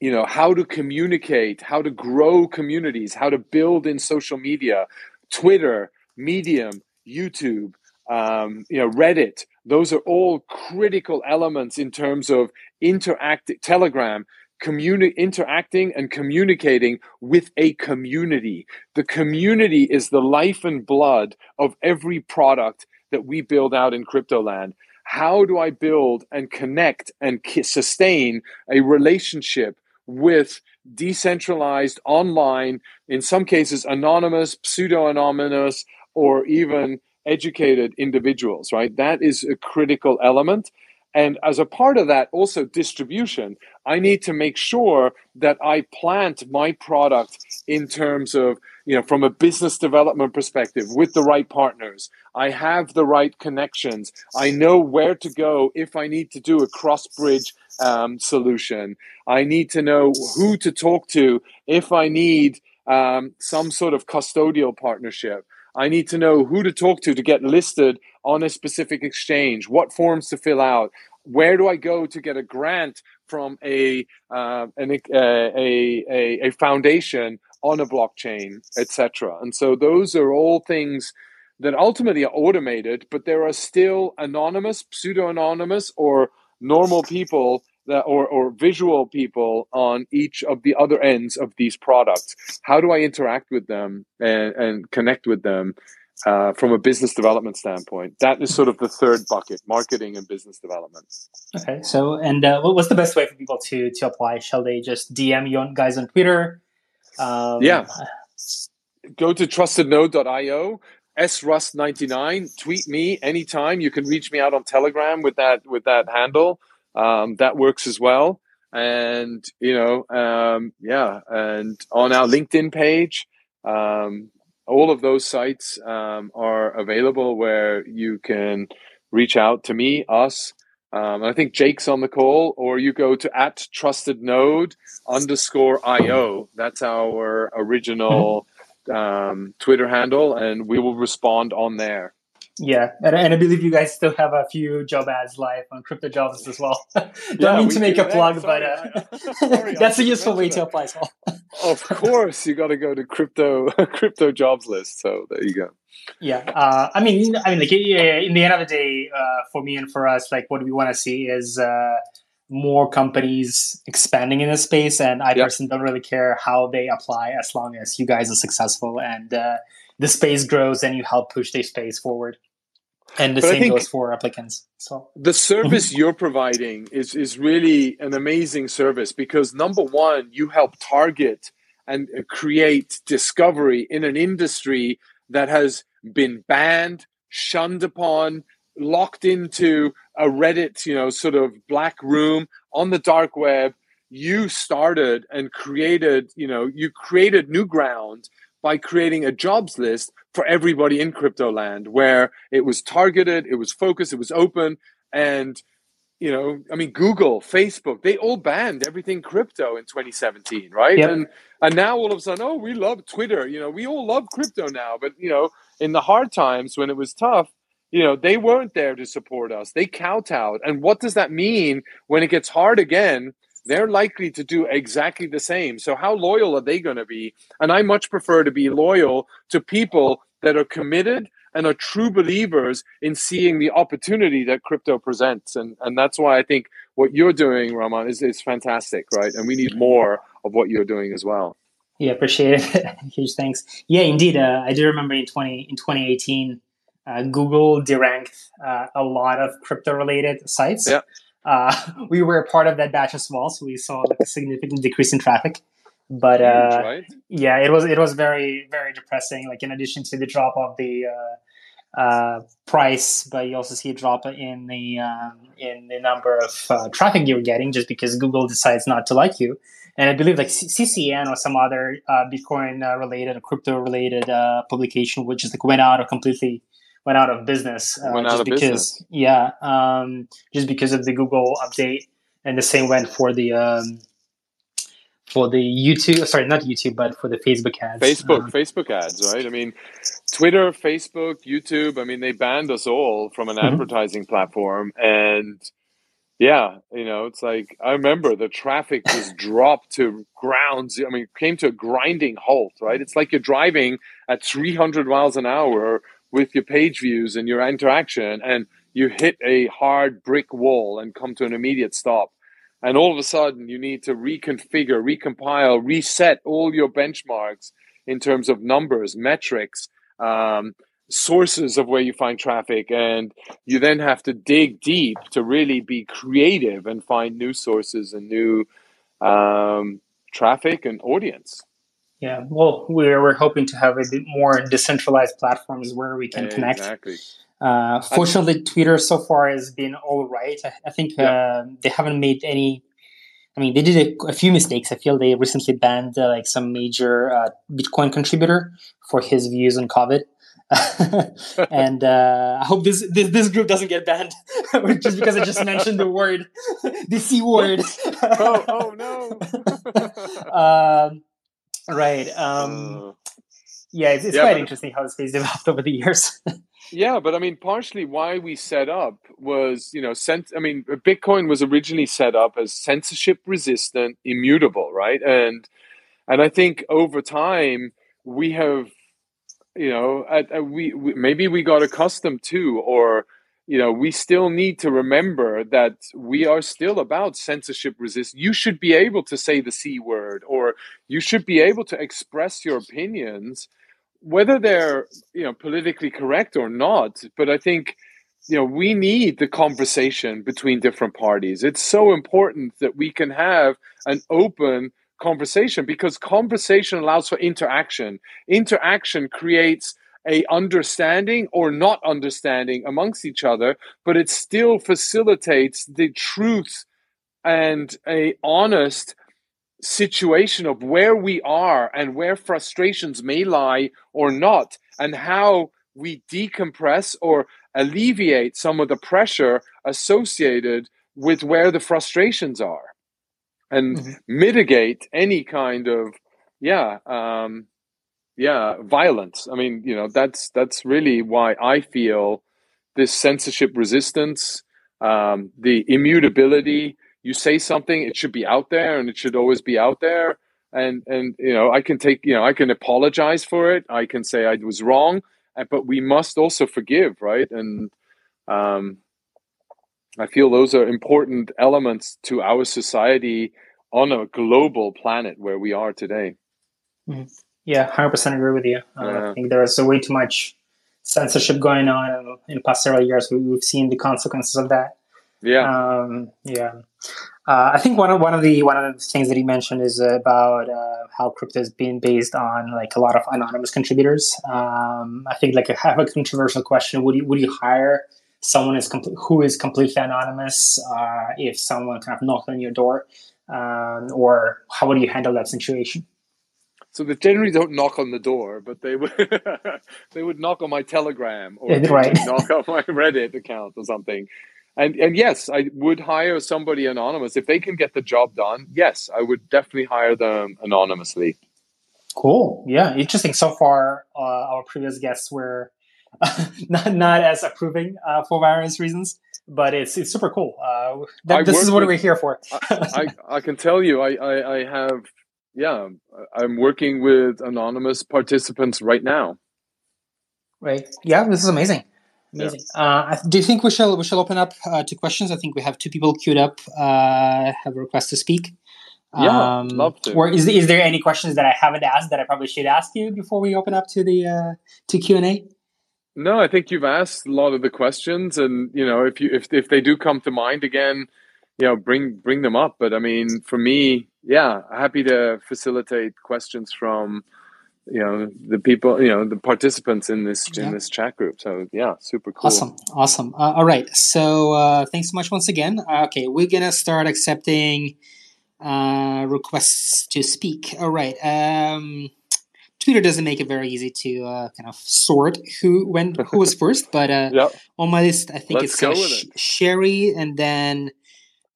you know how to communicate how to grow communities how to build in social media twitter medium youtube um, you know reddit those are all critical elements in terms of interacting telegram communi- interacting and communicating with a community the community is the life and blood of every product that we build out in cryptoland how do i build and connect and sustain a relationship with decentralized online, in some cases anonymous, pseudo anonymous, or even educated individuals, right? That is a critical element. And as a part of that, also distribution, I need to make sure that I plant my product in terms of, you know, from a business development perspective with the right partners. I have the right connections. I know where to go if I need to do a cross bridge um, solution. I need to know who to talk to if I need um, some sort of custodial partnership. I need to know who to talk to to get listed on a specific exchange, what forms to fill out, where do I go to get a grant from a uh, an, uh, a, a, a foundation on a blockchain, etc. And so those are all things that ultimately are automated, but there are still anonymous, pseudo anonymous, or normal people that, or, or visual people on each of the other ends of these products. How do I interact with them and, and connect with them uh, from a business development standpoint? That is sort of the third bucket: marketing and business development. Okay, so and uh, what's the best way for people to to apply? Shall they just DM you on, guys on Twitter? Um, yeah. Go to trustednode.io srust99 tweet me anytime you can reach me out on telegram with that with that handle um, that works as well and you know um, yeah and on our linkedin page um, all of those sites um, are available where you can reach out to me us um, i think jake's on the call or you go to at trusted node underscore io that's our original um, Twitter handle, and we will respond on there. Yeah, and, and I believe you guys still have a few job ads live on Crypto Jobs as well. Don't yeah, mean to make a plug, sorry, but uh, sorry, that's a useful way to apply as well. of course, you got to go to crypto crypto jobs list. So there you go. Yeah, uh, I mean, I mean, like in the end of the day, uh, for me and for us, like what we want to see is uh, more companies expanding in this space and i yep. personally don't really care how they apply as long as you guys are successful and uh, the space grows and you help push the space forward. And the But same goes for applicants so. the service you're providing is is really an amazing service because number one you help target and create discovery in an industry that has been banned shunned upon locked into a reddit you know sort of black room on the dark web. You started and created you know you created new ground by creating a jobs list for everybody in crypto land where it was targeted it was focused it was open. And you know i mean google facebook they all banned everything crypto in 2017 right? Yep. and and now all of a sudden oh we love twitter. You know we all love crypto now. But you know in the hard times when it was tough you know they weren't there to support us. They kowtowed. And what does that mean when it gets hard again they're likely to do exactly the same so how loyal are they going to be and i much prefer to be loyal to people that are committed and are true believers in seeing the opportunity that crypto presents. And, and that's why I think what you're doing, Raman, is, is fantastic, right? And we need more of what you're doing as well. Yeah, appreciate it. Huge thanks. Yeah, indeed. Uh, I do remember in twenty in twenty eighteen, uh, Google deranked uh, a lot of crypto related sites. Yeah. Uh, we were part of that batch as well, so we saw like a significant decrease in traffic. But Huge, uh, right? yeah, it was it was very very depressing. Like in addition to the drop of the uh, uh, price, but you also see a drop in the um, in the number of uh, traffic you're getting just because Google decides not to like you. And I believe like CCN or some other uh, Bitcoin related or crypto related uh, publication, which just like went out or completely went out of business. Uh, Went out just of because, business. Yeah, um, just because of the Google update, and the same went for the um, for the YouTube. Sorry, not YouTube, but for the Facebook ads. Facebook, Um, Facebook ads, right? I mean, Twitter, Facebook, YouTube. I mean, they banned us all from an Mhm. advertising platform, and yeah, you know, it's like I remember the traffic just dropped to grounds. I mean, came to a grinding halt, right? It's like you're driving at 300 miles an hour with your page views and your interaction, and you hit a hard brick wall and come to an immediate stop. And all of a sudden, you need to reconfigure, recompile, reset all your benchmarks in terms of numbers, metrics, um, sources of where you find traffic. And you then have to dig deep to really be creative and find new sources and new um, traffic and audience. Yeah, well, we're we're hoping to have a bit more decentralized platforms where we can connect. Exactly. Uh, fortunately, Twitter so far has been all right. I, I think Yeah. uh, they haven't made any. I mean, they did a, a few mistakes. I feel they recently banned uh, like some major uh, Bitcoin contributor for his views on COVID. and uh, I hope this, this this group doesn't get banned just because I just mentioned the word, the c word. oh, oh no. um, right. Um, Uh, yeah, it's, it's Yeah, quite but- interesting how the space developed over the years. Yeah, but I mean, partially why we set up was, you know, cent- I mean, Bitcoin was originally set up as censorship resistant, immutable, right? And and I think over time we have, you know, at, at we, we maybe we got accustomed to, or you know, we still need to remember that we are still about censorship resist. You should be able to say the c word, or you should be able to express your opinions whether they're you know politically correct or not but i think you know we need the conversation between different parties it's so important that we can have an open conversation because conversation allows for interaction interaction creates a understanding or not understanding amongst each other but it still facilitates the truth and a honest situation of where we are and where frustrations may lie or not, and how we decompress or alleviate some of the pressure associated with where the frustrations are and Mhm. mitigate any kind of yeah um yeah violence. I mean you know that's that's really why i feel this censorship resistance um the immutability. You say something it should be out there and it should always be out there. And and you know i can take you know i can apologize for it. I can say i was wrong uh, but we must also forgive right? And um i feel those are important elements to our society on a global planet where we are today Yeah, hundred percent agree with you. Uh, yeah. I think there is way too much censorship going on in the past several years. We, have seen the consequences of that. Yeah, um, yeah. Uh, I think one of one of the one of the things that he mentioned is about uh, how crypto is being based on like a lot of anonymous contributors. Um, I think like I have a controversial question: Would you would you hire someone is com- who is completely anonymous uh, if someone kind of knocked on your door, um, or how would you handle that situation? So they generally don't knock on the door, but they would they would knock on my Telegram or right. knock on my Reddit account or something. And and yes, I would hire somebody anonymous if they can get the job done. Yes, I would definitely hire them anonymously. Cool. Yeah, interesting. So far, uh, our previous guests were not not as approving uh, for various reasons, but it's it's super cool. Uh, that, this is what with, we're here for. I, I, I can tell you, I, I I have yeah, I'm working with anonymous participants right now. Right. Yeah, this is amazing. Amazing. Yeah. Uh, do you think we shall we shall open up uh, to questions? I think we have two people queued up. Uh, have a request to speak. Yeah, um, love to. Or is is there any questions that I haven't asked that I probably should ask you before we open up to the uh, to Q and A? No, I think you've asked a lot of the questions, and you know if you if if they do come to mind again, you know bring bring them up. But I mean, for me, yeah, happy to facilitate questions from you know the people you know the participants in this yeah. in this chat group so yeah super cool awesome awesome uh, all right so uh, thanks so much once again uh, okay we're gonna start accepting uh, requests to speak all right um, twitter doesn't make it very easy to uh, kind of sort who when who was first but uh, yep. on my list i think Let's it's Sh- it. sherry and then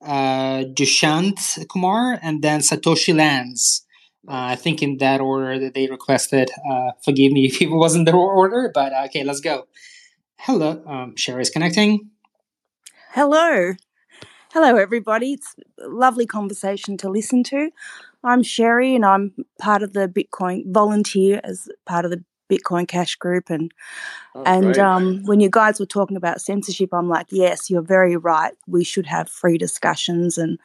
uh, Dushant Kumar and then Satoshi Lands uh, I think in that order that they requested. Uh, forgive me if it wasn't the order, but uh, okay, let's go. Hello, um, Sherry is connecting. Hello. Hello, everybody. It's a lovely conversation to listen to. I'm Sherry, and I'm part of the Bitcoin volunteer as part of the Bitcoin Cash group. And oh, and um, when you guys were talking about censorship, I'm like, yes, you're very right. We should have free discussions and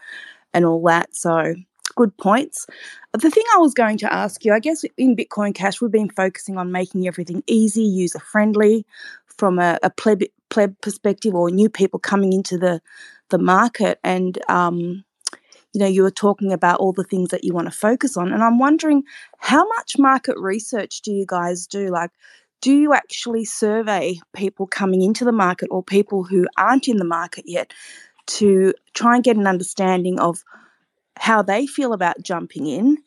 and all that. So good points. The thing I was going to ask you, I guess in Bitcoin Cash, we've been focusing on making everything easy, user friendly, from a, a pleb, pleb perspective or new people coming into the the market. And um, you know, you were talking about all the things that you want to focus on, and I'm wondering how much market research do you guys do? Like, do you actually survey people coming into the market or people who aren't in the market yet to try and get an understanding of how they feel about jumping in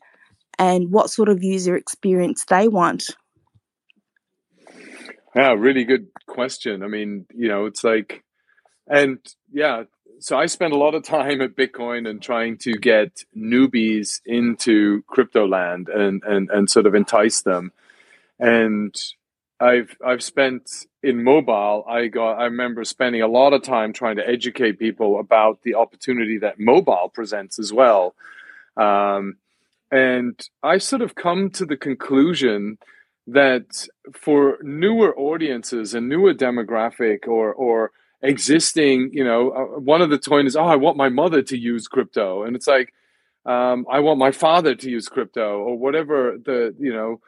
and what sort of user experience they want. Yeah, really good question. I mean, you know, it's like, and yeah, so I spend a lot of time at Bitcoin and trying to get newbies into crypto land and, and, and sort of entice them. And I've I've spent in mobile. I got I remember spending a lot of time trying to educate people about the opportunity that mobile presents as well. Um, and I sort of come to the conclusion that for newer audiences and newer demographic or or existing, you know, uh, one of the toys is, oh, I want my mother to use crypto, and it's like, um, I want my father to use crypto or whatever the you know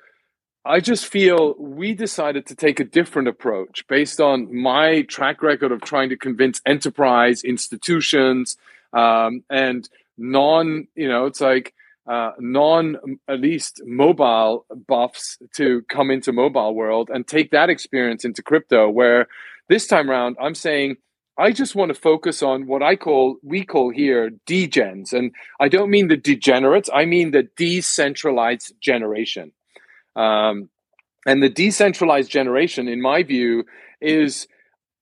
I just feel we decided to take a different approach based on my track record of trying to convince enterprise institutions um, and non, you know, it's like uh, non, at least mobile buffs to come into mobile world and take that experience into crypto. Where this time around, I'm saying I just want to focus on what I call, we call here degens. And I don't mean the degenerates, I mean the decentralized generation. Um, and the decentralized generation, in my view, is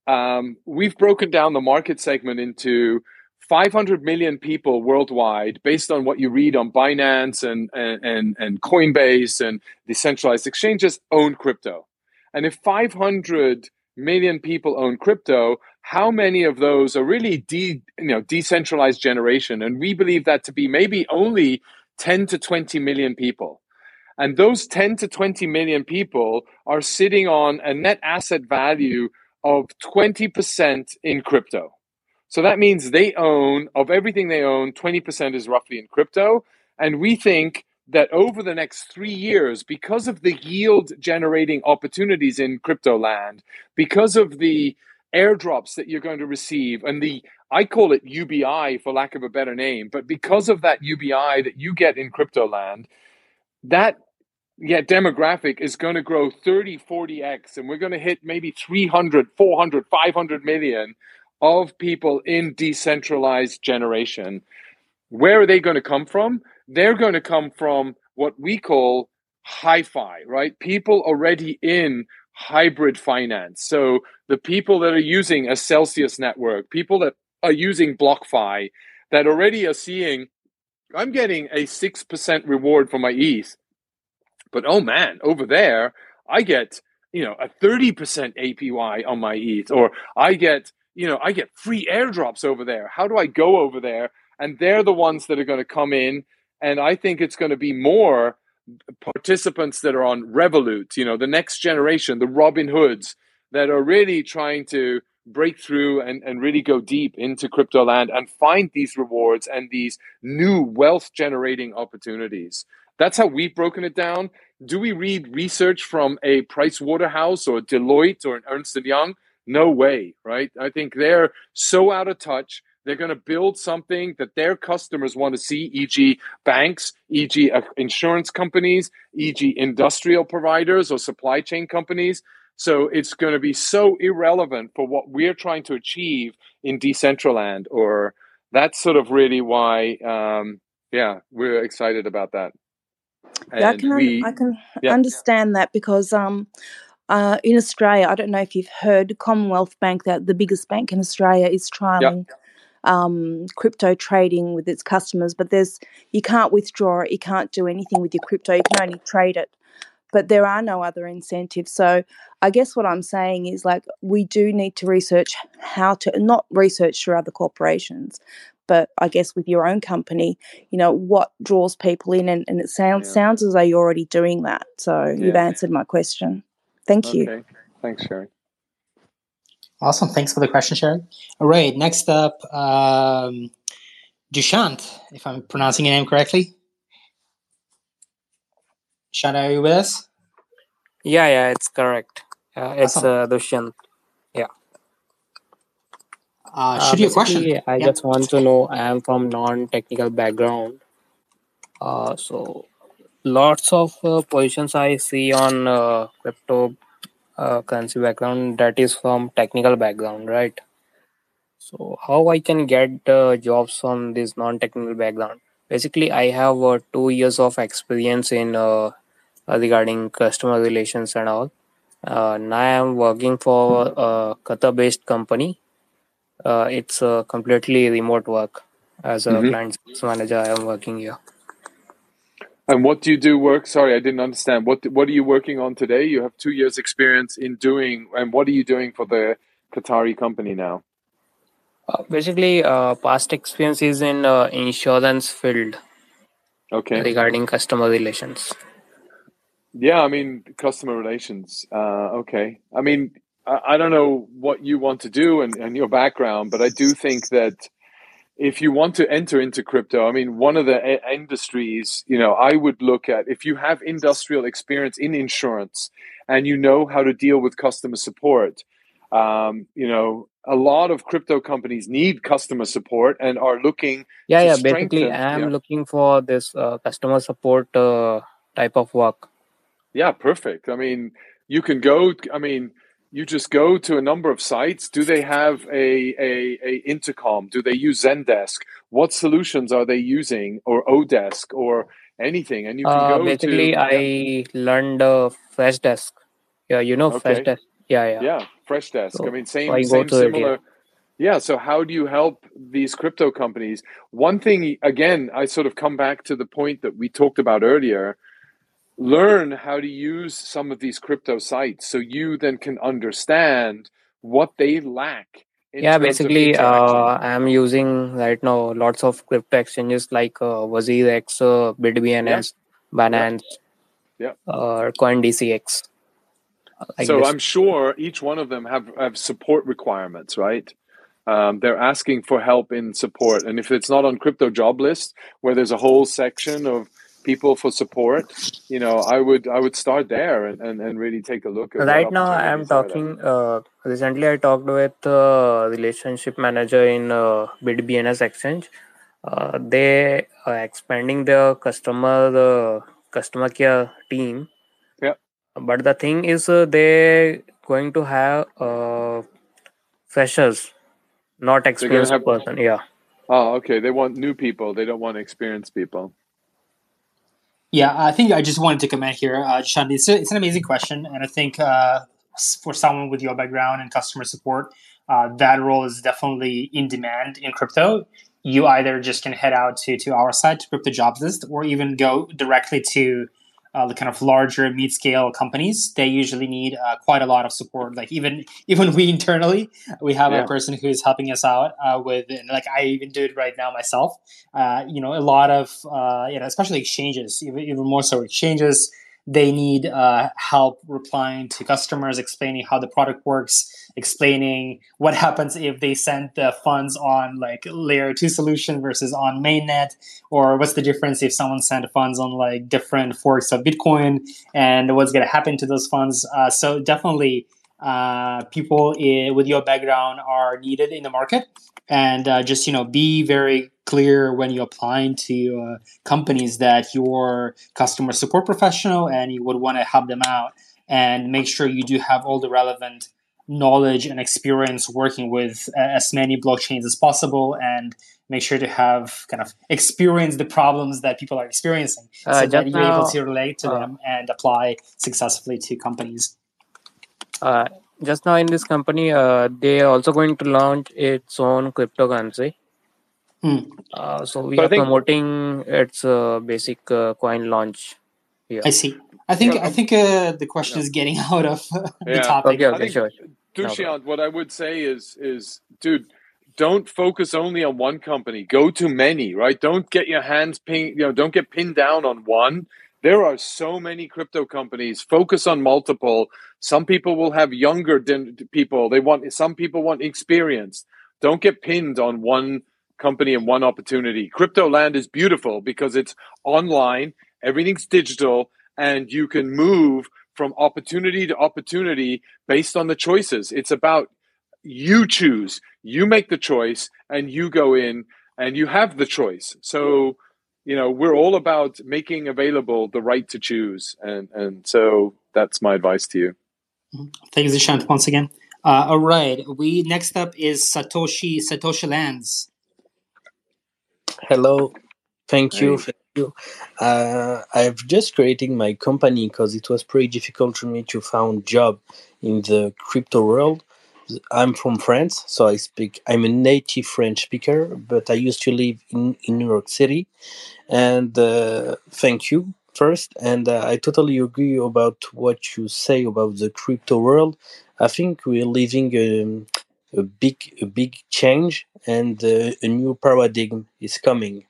um, we've broken down the market segment into 500 million people worldwide based on what you read on Binance and, and, and Coinbase and decentralized exchanges own crypto. And if 500 million people own crypto, how many of those are really de, you know, decentralized generation? And we believe that to be maybe only 10 to 20 million people. And those 10 to 20 million people are sitting on a net asset value of 20% in crypto. So that means they own, of everything they own, 20% is roughly in crypto. And we think that over the next three years, because of the yield generating opportunities in crypto land, because of the airdrops that you're going to receive and the I call it UBI for lack of a better name, but because of that UBI that you get in crypto land, that yeah, demographic is going to grow 30, 40x, and we're going to hit maybe 300, 400, 500 million of people in decentralized generation. Where are they going to come from? They're going to come from what we call hi fi, right? People already in hybrid finance. So the people that are using a Celsius network, people that are using BlockFi, that already are seeing, I'm getting a 6% reward for my ETH. But oh man, over there, I get, you know, a 30% APY on my ETH, or I get, you know, I get free airdrops over there. How do I go over there? And they're the ones that are going to come in. And I think it's going to be more participants that are on Revolut, you know, the next generation, the Robin Hoods that are really trying to break through and, and really go deep into crypto land and find these rewards and these new wealth generating opportunities. That's how we've broken it down. Do we read research from a Price Waterhouse or Deloitte or an Ernst and Young? No way, right? I think they're so out of touch. They're going to build something that their customers want to see, e.g., banks, e.g., insurance companies, e.g., industrial providers or supply chain companies. So it's going to be so irrelevant for what we're trying to achieve in Decentraland, or that's sort of really why, um, yeah, we're excited about that. Yeah, I can we, I can yeah. understand that because um, uh, in Australia, I don't know if you've heard Commonwealth Bank, that the biggest bank in Australia, is trialing um, crypto trading with its customers. But there's you can't withdraw it, you can't do anything with your crypto. You can only trade it but there are no other incentives. So I guess what I'm saying is like we do need to research how to not research through other corporations, but I guess with your own company, you know, what draws people in and, and it sounds yeah. sounds as though you're already doing that. So yeah. you've answered my question. Thank you. Thanks, Sherry. Awesome. Thanks for the question, Sherry. All right. Next up, um, Dushant, if I'm pronouncing your name correctly. Shana, are you with us? Yeah, yeah, it's correct. Uh, it's awesome. uh, Dushyant. Yeah. Uh, should uh, your question? I yeah. just want to know. I am from non-technical background, uh, so lots of uh, positions I see on uh, crypto uh, currency background that is from technical background, right? So how I can get uh, jobs from this non-technical background? Basically, I have uh, two years of experience in uh, uh, regarding customer relations and all. Uh, now I am working for a Qatar-based company. Uh, it's a completely remote work. As a mm-hmm. client manager, I am working here. And what do you do work? Sorry, I didn't understand. What what are you working on today? You have two years experience in doing, and what are you doing for the Qatari company now? Uh, basically, uh, past experience is in uh, insurance field. Okay. Regarding customer relations. Yeah, I mean, customer relations. Uh, okay. I mean, I, I, don't know what you want to do and, and your background, but I do think that if you want to enter into crypto, I mean, one of the a- industries, you know, I would look at if you have industrial experience in insurance and you know how to deal with customer support, um, you know, a lot of crypto companies need customer support and are looking. Yeah, yeah. Basically, I'm yeah. looking for this uh, customer support uh, type of work. Yeah, perfect. I mean, you can go. I mean, you just go to a number of sites. Do they have a, a, a intercom? Do they use Zendesk? What solutions are they using, or Odesk, or anything? And you can uh, go. Basically, to, I learned uh, Freshdesk. Yeah, you know okay. Freshdesk. Yeah, yeah. Yeah, Freshdesk. So I mean, same, I same similar. Yeah. So how do you help these crypto companies? One thing, again, I sort of come back to the point that we talked about earlier learn how to use some of these crypto sites so you then can understand what they lack yeah basically uh, i'm using right now lots of crypto exchanges like uh, WazirX, uh, bitbns yeah. binance yeah, yeah. Uh, coindcx so i'm sure each one of them have, have support requirements right? Um, they're asking for help in support. And if it's not on crypto job list where there's a whole section of people for support, you know, I would I would start there and, and, and really take a look at right now i am talking uh, recently i talked with uh, relationship manager in uh, BitBNS exchange uh, they are expanding their customer the customer care team Yeah. but the thing is uh, they going to have uh, freshers not experienced have- person yeah Oh, okay. They want new people. They don't want experienced people. Yeah, I think I just wanted to comment here, uh, Shanti. It's, it's an amazing question, and I think uh, for someone with your background and customer support, uh, that role is definitely in demand in crypto. You either just can head out to, to our site, to Crypto Jobs List, or even go directly to uh, the kind of larger mid-scale companies. They usually need uh, quite a lot of support. Like even even we internally, we have Yeah. a person who's helping us out uh, with, and like I even do it right now myself uh, you know, a lot of, uh, you know, especially exchanges, even, even more so exchanges, they need uh, help replying to customers, explaining how the product works, explaining what happens if they send the funds on like layer two solution versus on mainnet, or what's the difference if someone sent funds on like different forks of Bitcoin, and what's going to happen to those funds. Uh, so definitely, uh, people i with your background are needed in the market. And uh, just you know be very clear when you're applying to uh, companies that you're customer support professional and you would want to help them out. And make sure you do have all the relevant knowledge and experience working with uh, as many blockchains as possible and make sure to have kind of experience the problems that people are experiencing Uh, so that you're able to relate to uh, them and apply successfully to companies uh, just now in this company uh, they are also going to launch its own cryptocurrency Hmm. uh, so we So I are think- promoting its uh, basic uh, coin launch Yeah, i see i think Well, i think uh, the question is getting out of uh, the Yeah. topic okay I okay think- sure Dushyant, what I would say is is dude, don't focus only on one company. Go to many, right? Don't get your hands ping, you know, don't get pinned down on one. There are so many crypto companies. Focus on multiple. Some people will have younger people. They want some people want experience. Don't get pinned on one company and one opportunity. Crypto land is beautiful because it's online, everything's digital, and you can move from opportunity to opportunity based on the choices. It's about you choose, you make the choice, and you go in and you have the choice. So, you know, we're all about making available the right to choose. And, and so that's my advice to you. Thanks, Dishant, once again. Uh, all right. We next up is Satoshi Satoshi Lands. Hello, thank you, Hey. thank you. Uh, I've just created my company because it was pretty difficult for me to find job in the crypto world. I'm from France, so I speak. I'm a native French speaker, but I used to live in, in New York City. And uh, thank you first. And uh, I totally agree about what you say about the crypto world. I think we're living um, a big, a big change, and uh, a new paradigm is coming.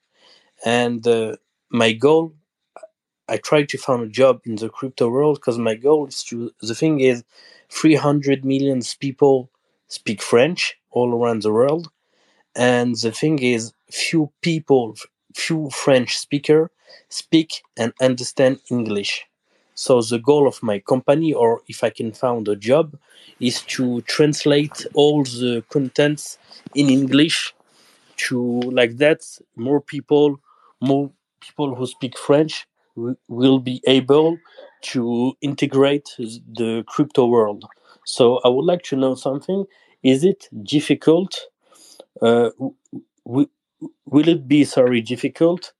And uh, my goal, I try to find a job in the crypto world because my goal is to. The thing is, 300 million people speak French all around the world, and the thing is, few people, few French speaker speak and understand English. So the goal of my company, or if I can find a job, is to translate all the contents in English to like that more people more people who speak french will be able to integrate the crypto world. So i would like to know something. Is it difficult uh, w- will it be sorry difficult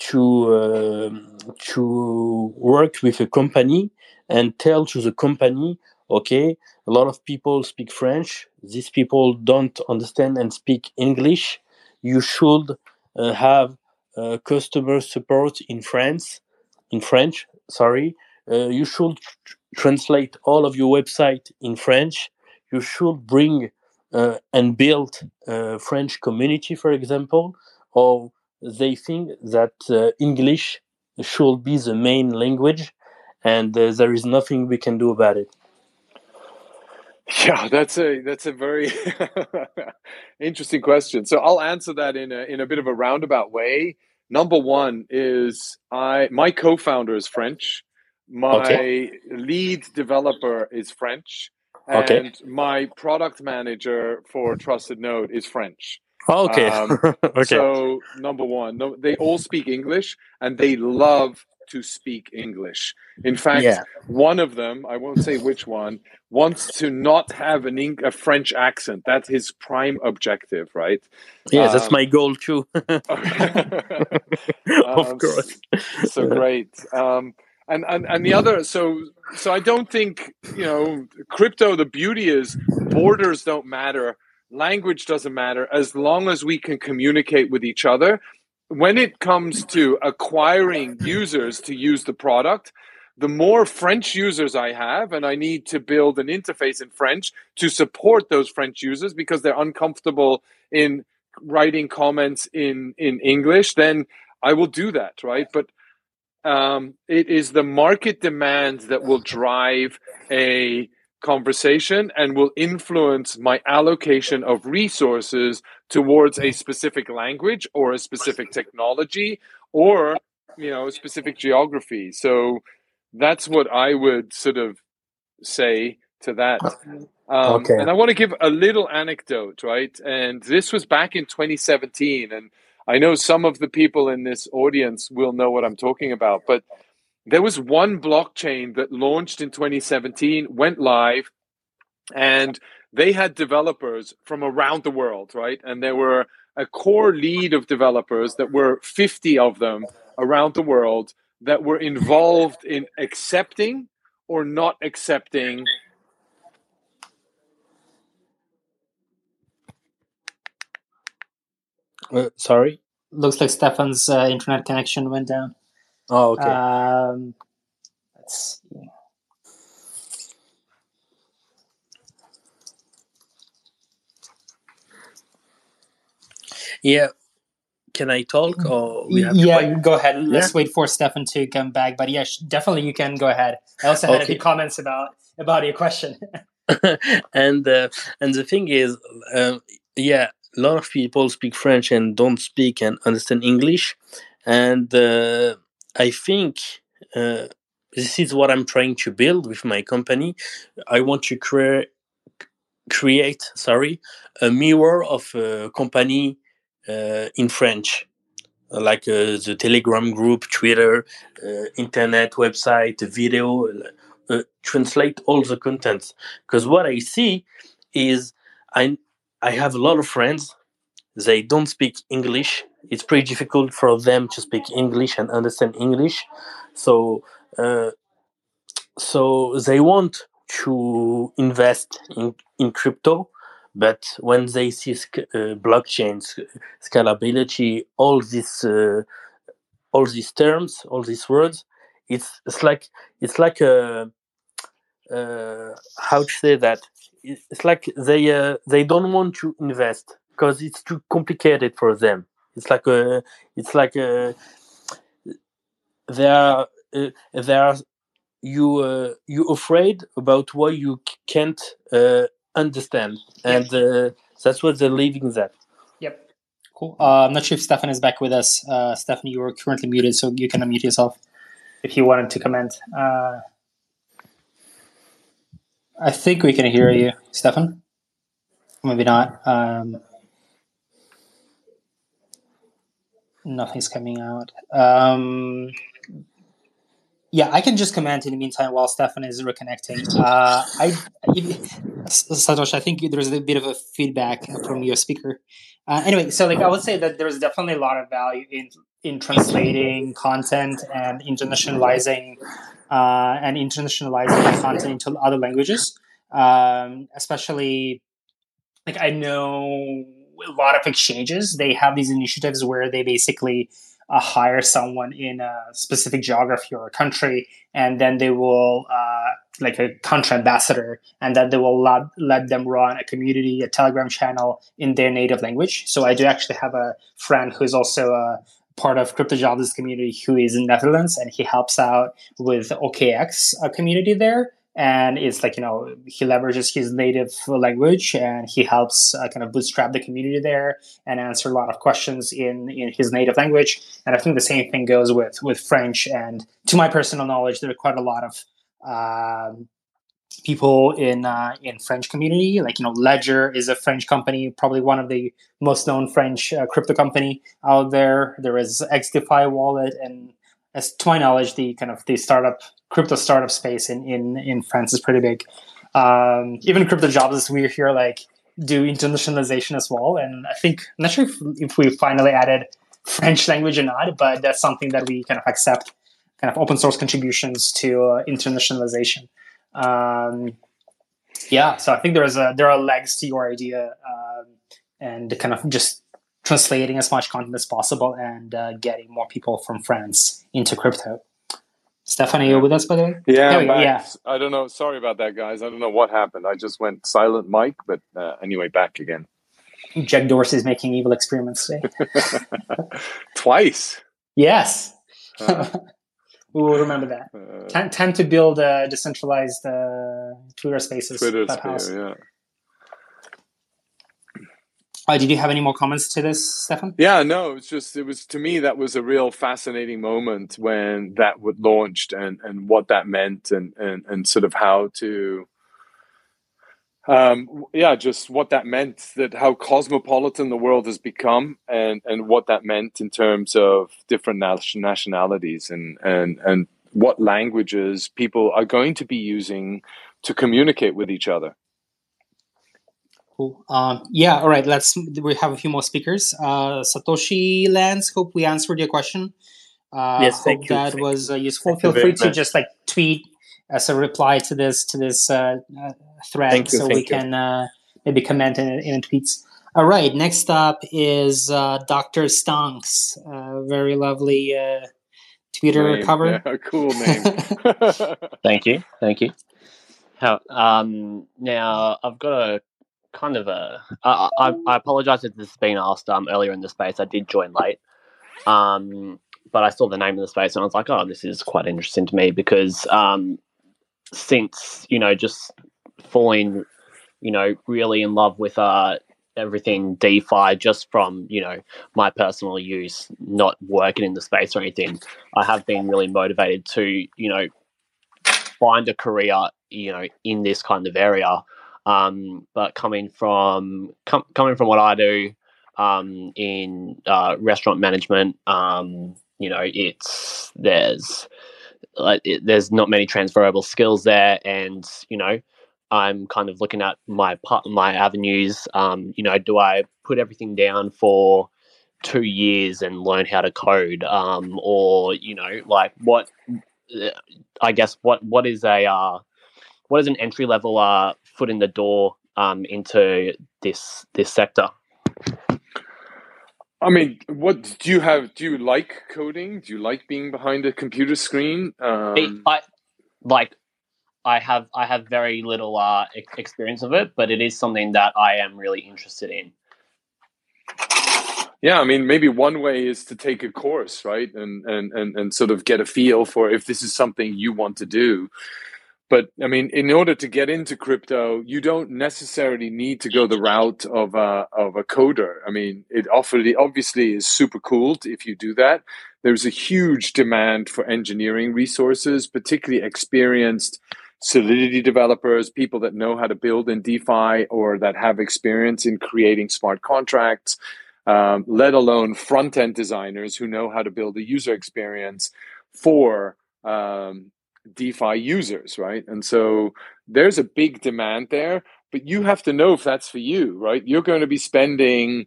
to um to work with a company and tell to the company okay a lot of people speak french these people don't understand and speak english you should uh, have uh, customer support in france in french sorry uh, you should tr- translate all of your website in french you should bring uh, and build a french community for example or they think that uh, english should be the main language and uh, there is nothing we can do about it Yeah, that's a that's a very interesting question. So I'll answer that in a in a bit of a roundabout way. Number one is I my co-founder is French. My Okay. lead developer is French. Okay. And my product manager for Trusted Node is French. Okay. Um, okay. So number one, no, they all speak English and they love to speak English. In fact, yeah. one of them, I won't say which one, wants to not have an Eng- a French accent. That's his prime objective, right? Yeah, that's um, my goal too. of Um, course. so great. Um, and, and and the other, so so I don't think you know crypto. The beauty is borders don't matter, language doesn't matter as long as we can communicate with each other. When it comes to acquiring users to use the product, the more French users I have, and I need to build an interface in French to support those French users because they're uncomfortable in writing comments in in English, then I will do that, right? But um, it is the market demand that will drive a conversation and will influence my allocation of resources towards a specific language or a specific technology or you know a specific geography. So that's what I would sort of say to that. Um, Okay. And I want to give a little anecdote, right? And this was back in 2017. And I know some of the people in this audience will know what I'm talking about, but there was one blockchain that launched in 2017, went live, and they had developers from around the world, right? And there were a core lead of developers that were 50 of them around the world that were involved in accepting or not accepting Uh, sorry. Looks like Stefan's uh, internet connection went down. Oh, okay. Um, let's see. yeah. Can I talk or we have yeah, wait? go ahead. Let's wait for Stefan to come back. But yeah, definitely you can go ahead. I also had a few comments about about your question. and uh, and the thing is, um, yeah, a lot of people speak French and don't speak and understand English, and uh, I think uh, this is what I'm trying to build with my company. I want to create create sorry a mirror of a company uh, in French. Like uh, the Telegram group, Twitter, uh, internet website, video, uh, translate all the contents because what I see is I I have a lot of friends. They don't speak English. It's pretty difficult for them to speak English and understand English. So uh, so they want to invest in, in crypto, but when they see sc- uh, blockchains, scalability, all these uh, all these terms, all these words, it's it's like it's like a uh, how to say that it's like they uh, they don't want to invest because it's too complicated for them it's like a it's like a they are uh, they are you uh, you afraid about what you can't uh, understand and uh, that's what they're leaving that Yep. Cool. Uh, I'm not sure if Stefan is back with us. Uh, Stefan, you are currently muted, so you can unmute yourself if you wanted to comment. Uh, I think we can hear you, Stefan. Maybe not. Um, nothing's coming out. Um, yeah, I can just comment in the meantime while Stefan is reconnecting. Uh, I, Satosh, I think there's a bit of a feedback from your speaker. Uh, anyway, so like I would say that there's definitely a lot of value in in translating content and internationalizing uh, and internationalizing content into other languages, um, especially like I know a lot of exchanges they have these initiatives where they basically uh, hire someone in a specific geography or a country, and then they will uh, like a country ambassador, and then they will let, let them run a community, a Telegram channel in their native language. So I do actually have a friend who's also a part of crypto CryptoJournalist community who is in Netherlands, and he helps out with OKX uh, community there. And it's like you know he leverages his native language and he helps uh, kind of bootstrap the community there and answer a lot of questions in in his native language. And i think the same thing goes with with french. And to my personal knowledge there are quite a lot of um, people in uh, in french community. Like you know ledger is a french company probably one of the most known french uh, crypto company out there. There is xdefi wallet and as to my knowledge the kind of the startup crypto startup space in in, in France is pretty big. Um, even crypto jobs as we here like do internationalization as well. And I think I'm not sure if, if we finally added French language or not, but that's something that we kind of accept kind of open source contributions to uh, internationalization. Um, yeah, so I think there's a there are legs to your idea, um, and kind of just translating as much content as possible and uh, getting more people from France into crypto. Stefan, you with us by the way? Yeah, yeah. I don't know. Sorry about that, guys. I don't know what happened. I just went silent, Mike. But uh, anyway, back again. Jack Dorsey is making evil experiments today. Twice. Yes. Uh, we will remember that. Uh, time, time to build a decentralized uh, Twitter Spaces. Twitter sphere, yeah. Uh, did you have any more comments to this, Stefan? Yeah, no, it's just it was to me that was a real fascinating moment when that would launched and and what that meant and and and sort of how to um yeah just what that meant that how cosmopolitan the world has become and and what that meant in terms of different nationalities and and and what languages people are going to be using to communicate with each other Cool. Um, yeah. All right. Let's. We have a few more speakers. Uh, Satoshi Lance. Hope we answered your question. Uh, yes, hope that you. was uh, useful. Thank Feel free to much. just like tweet as a reply to this to this uh, uh, thread, thank so you, we can uh, maybe comment in, in tweets. All right. Next up is Dr. Stonks. very lovely Twitter name. cover. Yeah, cool name. thank you. Thank you. How, um, now I've got a kind of a. I, I, I apologize if this has been asked um, earlier in the space. I did join late, um, but I saw the name of the space and I was like, oh, this is quite interesting to me because um, since you know just falling, you know, really in love with uh, everything DeFi just from you know my personal use, not working in the space or anything. I have been really motivated to you know find a career you know in this kind of area um, but coming from com- coming from what I do um, in uh, restaurant management, um, you know, it's there's like it, there's not many transferable skills there, and you know, I'm kind of looking at my my avenues. Um, you know, do I put everything down for two years and learn how to code, um, or you know, like what? I guess what what is a uh, what is an entry level uh, foot in the door um, into this this sector? I mean, what do you have? Do you like coding? Do you like being behind a computer screen? Um, I like. I have I have very little uh, experience of it, but it is something that I am really interested in. Yeah, I mean, maybe one way is to take a course, right, and and and and sort of get a feel for if this is something you want to do but I mean, in order to get into crypto, you don't necessarily need to go the route of a, of a coder. I mean, it obviously is super cool if you do that. There's a huge demand for engineering resources, particularly experienced Solidity developers, people that know how to build in DeFi or that have experience in creating smart contracts, um, let alone front end designers who know how to build a user experience for um, DeFi users, right? And so there's a big demand there, but you have to know if that's for you, right? You're going to be spending,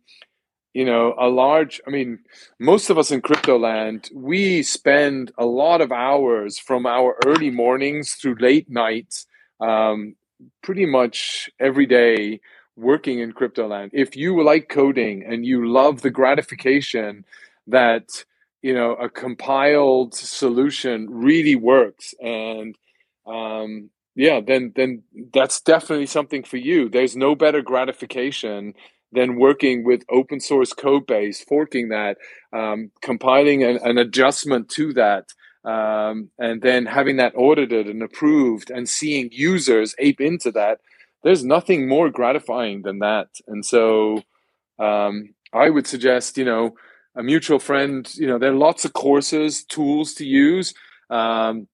you know, a large, I mean, most of us in crypto land, we spend a lot of hours from our early mornings through late nights, um, pretty much every day working in crypto land. If you like coding and you love the gratification that you know a compiled solution really works. And um, yeah then then that's definitely something for you. There's no better gratification than working with open source code base forking that um, compiling an, an, adjustment to that um, and then having that audited and approved and seeing users ape into that. There's nothing more gratifying than that. And so um, i would suggest you know a mutual friend you know there are lots of courses tools to use um,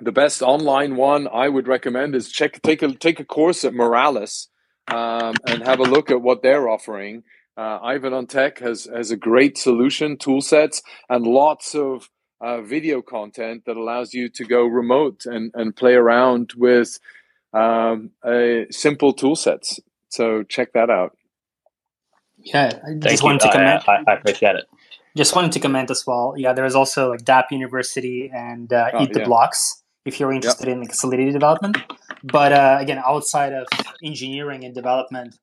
the best online one i would recommend is check take a take a course at Moralis um, and have a look at what they're offering uh, ivan on tech has has a great solution tool sets and lots of uh, video content that allows you to go remote and, and play around with um, a simple tool sets. So check that out. Yeah, I Thank just you. wanted to I. I, I appreciate it. Just wanted to comment as well. Yeah, there is also like Dapp University and uh, Oh, Eat the yeah. Blocks if you're interested in like, Solidity development. But uh, again, outside of engineering and development,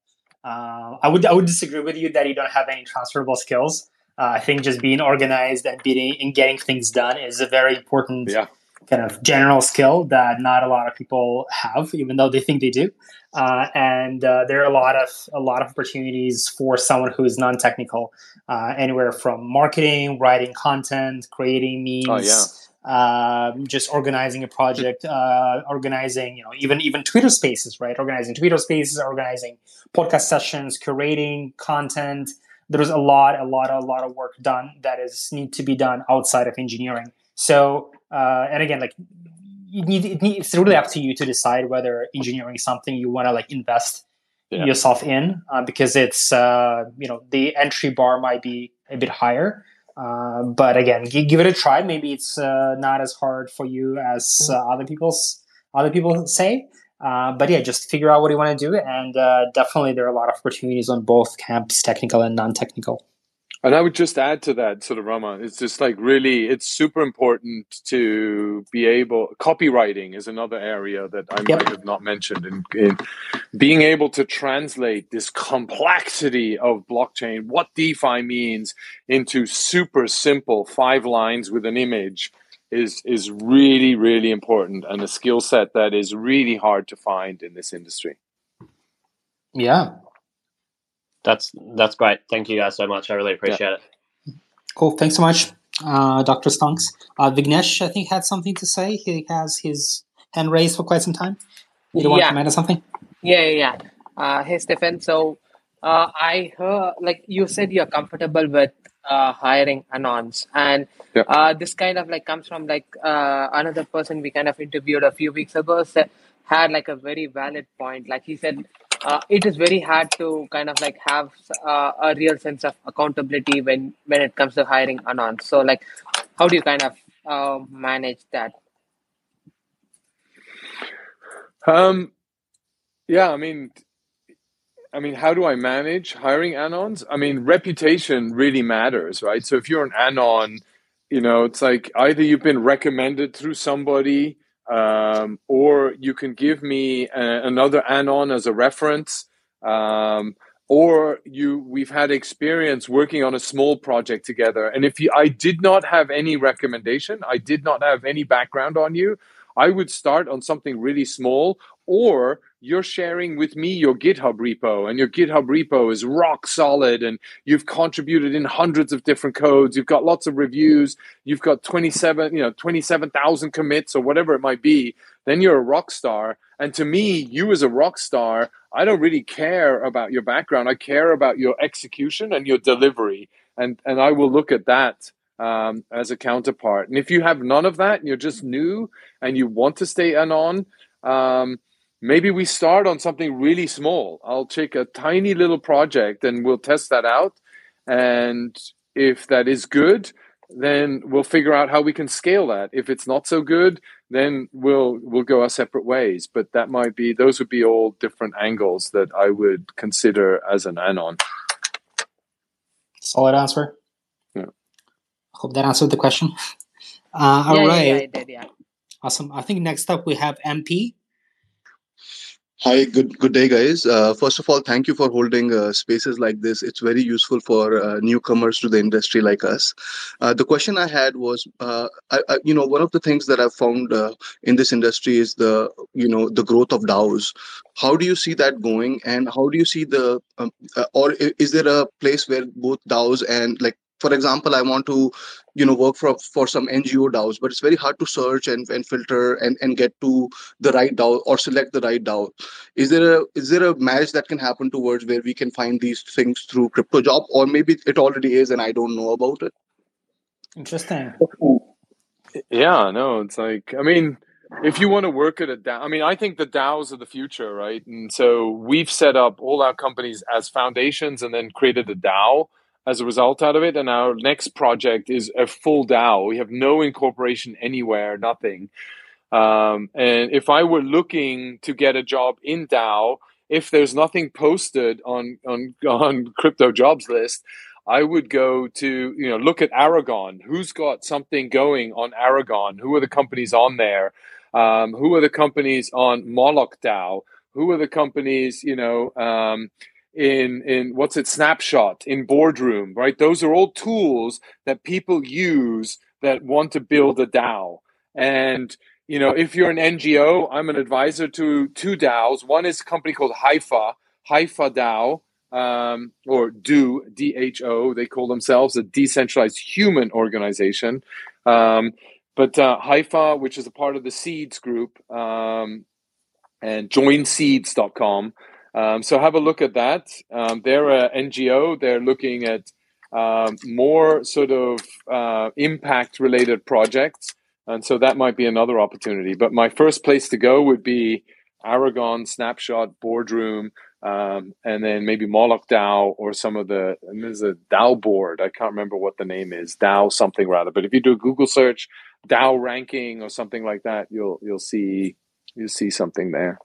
uh, I would I would disagree with you that you don't have any transferable skills. Uh, I think just being organized and being and getting things done is a very important Yeah. kind of general skill that not a lot of people have, even though they think they do. Uh, and uh, there are a lot of a lot of opportunities for someone who is non-technical, uh, anywhere from marketing, writing content, creating memes, Oh, yeah. um, just organizing a project, uh, organizing, you know, even even Twitter Spaces, right? Organizing Twitter Spaces, organizing podcast sessions, curating content. There's a lot, a lot, a lot of work done that is need to be done outside of engineering. So, uh, and again, like need, it need, it's really up to you to decide whether engineering is something you want to like invest Yeah. yourself in, uh, because it's uh, you know the entry bar might be a bit higher. Uh, but again, g- give it a try. Maybe it's uh, not as hard for you as uh, other people's other people say. Uh, but yeah, just figure out what you want to do, and uh, definitely there are a lot of opportunities on both camps, technical and non-technical. And I would just add to that, sort of Rama, it's just like really, it's super important to be able. Copywriting is another area that I Yep. might have not mentioned. In, in being able to translate this complexity of blockchain, what DeFi means, into super simple five lines with an image is is really really important and a skill set that is really hard to find in this industry. Yeah, That's that's great. Thank you guys so much. I really appreciate it. cool. Thanks so much, uh, Dr. Stonks. Uh, Vignesh, I think, had something to say. He has his hand raised for quite some time. You don't yeah. want to Yeah. comment on something? Yeah, yeah, yeah. Uh, hey, Stefan. So, uh, I heard, like you said, you're comfortable with uh, hiring anons, and Yeah. uh, this kind of like comes from like uh, another person we kind of interviewed a few weeks ago. Said, had like a very valid point. Like he said, uh, it is very hard to kind of like have uh, a real sense of accountability when when it comes to hiring anons. So, like, how do you kind of uh, manage that? Um, yeah, I mean, I mean, how do I manage hiring anons? I mean, reputation really matters, right? So if you're an anon, you know, it's like either you've been recommended through somebody, um, or you can give me a, another anon as a reference, um, or you we've had experience working on a small project together. And if you, I did not have any recommendation, I did not have any background on you, I would start on something really small, or you're sharing with me your GitHub repo, and your GitHub repo is rock solid, and you've contributed in hundreds of different codes. You've got lots of reviews. You've got 27, you know, 27,000 commits or whatever it might be. Then you're a rock star. And to me, you as a rock star, I don't really care about your background. I care about your execution and your delivery, and and I will look at that um, as a counterpart. And if you have none of that, and you're just new and you want to stay anon, um, maybe we start on something really small. I'll take a tiny little project and we'll test that out. And if that is good, then we'll figure out how we can scale that. If it's not so good, then we'll we'll go our separate ways. But that might be those would be all different angles that I would consider as an anon. Solid answer. Yeah. Hope that answered the question. Uh, all yeah, right. yeah, yeah, I did, yeah. Awesome. I think next up we have MP. Hi, good good day, guys. Uh, first of all, thank you for holding uh, spaces like this. It's very useful for uh, newcomers to the industry like us. Uh, the question I had was, uh, I, I, you know, one of the things that I've found uh, in this industry is the, you know, the growth of DAOs. How do you see that going, and how do you see the, um, uh, or is there a place where both DAOs and like for example, I want to, you know, work for for some NGO DAOs, but it's very hard to search and, and filter and, and get to the right DAO or select the right DAO. Is there a is there a match that can happen towards where we can find these things through crypto job or maybe it already is and I don't know about it? Interesting. Yeah, no, it's like I mean, if you want to work at a DAO, I mean, I think the DAOs are the future, right? And so we've set up all our companies as foundations and then created a DAO as a result out of it. And our next project is a full DAO. We have no incorporation anywhere, nothing. Um, and if I were looking to get a job in DAO, if there's nothing posted on on on crypto jobs list, I would go to you know look at Aragon. Who's got something going on Aragon? Who are the companies on there? Um, who are the companies on Moloch DAO? Who are the companies you know um, in in what's it Snapshot in Boardroom? Right, those are all tools that people use that want to build a DAO. And you know, if you're an NGO, I'm an advisor to two DAOs. One is a company called Hypha Hypha DAO um, or DO, D-H-O, they call themselves a decentralized human organization. Um, but uh, Hypha, which is a part of the Seeds group, um, and joinseeds.com. Um, so have a look at that. Um, they're an NGO. They're looking at um, more sort of uh, impact related projects. And so that might be another opportunity. But my first place to go would be Aragon, Snapshot, Boardroom, um, and then maybe Moloch DAO or some of the there's a DAO board. I can't remember what the name is, DAO something rather. But if you do a Google search, DAO ranking or something like that, you'll you'll see you'll see something there.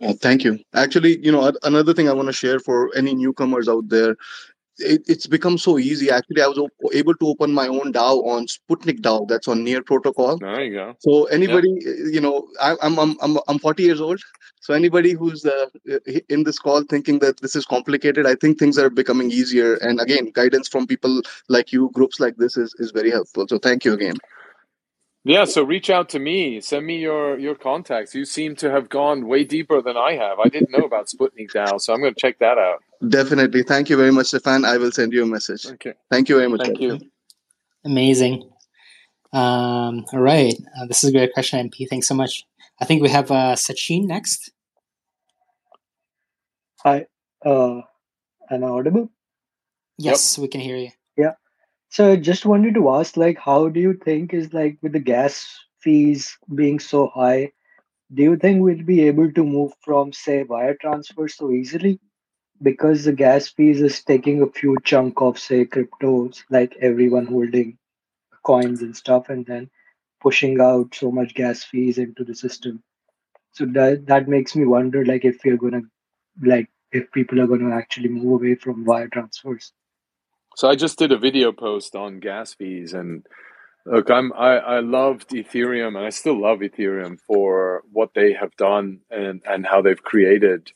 Uh, thank you. Actually, you know, another thing I want to share for any newcomers out there it, it's become so easy. Actually, I was op- able to open my own DAO on Sputnik DAO. That's on Near Protocol. There you go. So anybody, yep. you know, I, I'm I'm I'm I'm 40 years old. So anybody who's uh, in this call thinking that this is complicated, I think things are becoming easier. And again, guidance from people like you, groups like this is is very helpful. So thank you again. Yeah, so reach out to me. Send me your your contacts. You seem to have gone way deeper than I have. I didn't know about Sputnik DAO, so I'm going to check that out. Definitely. Thank you very much, Stefan. I will send you a message. Okay. Thank you very much. Thank you. Amazing. Um, all right. Uh, this is a great question, MP. Thanks so much. I think we have uh, Sachin next. Hi. Uh, am I audible? Yes, yep. we can hear you. So I just wanted to ask, like, how do you think is like with the gas fees being so high, do you think we'll be able to move from say wire transfer so easily? because the gas fees is taking a few chunk of say cryptos like everyone holding coins and stuff and then pushing out so much gas fees into the system so that that makes me wonder like if we're gonna like if people are gonna actually move away from wire transfers so i just did a video post on gas fees and look i'm i, I loved ethereum and i still love ethereum for what they have done and and how they've created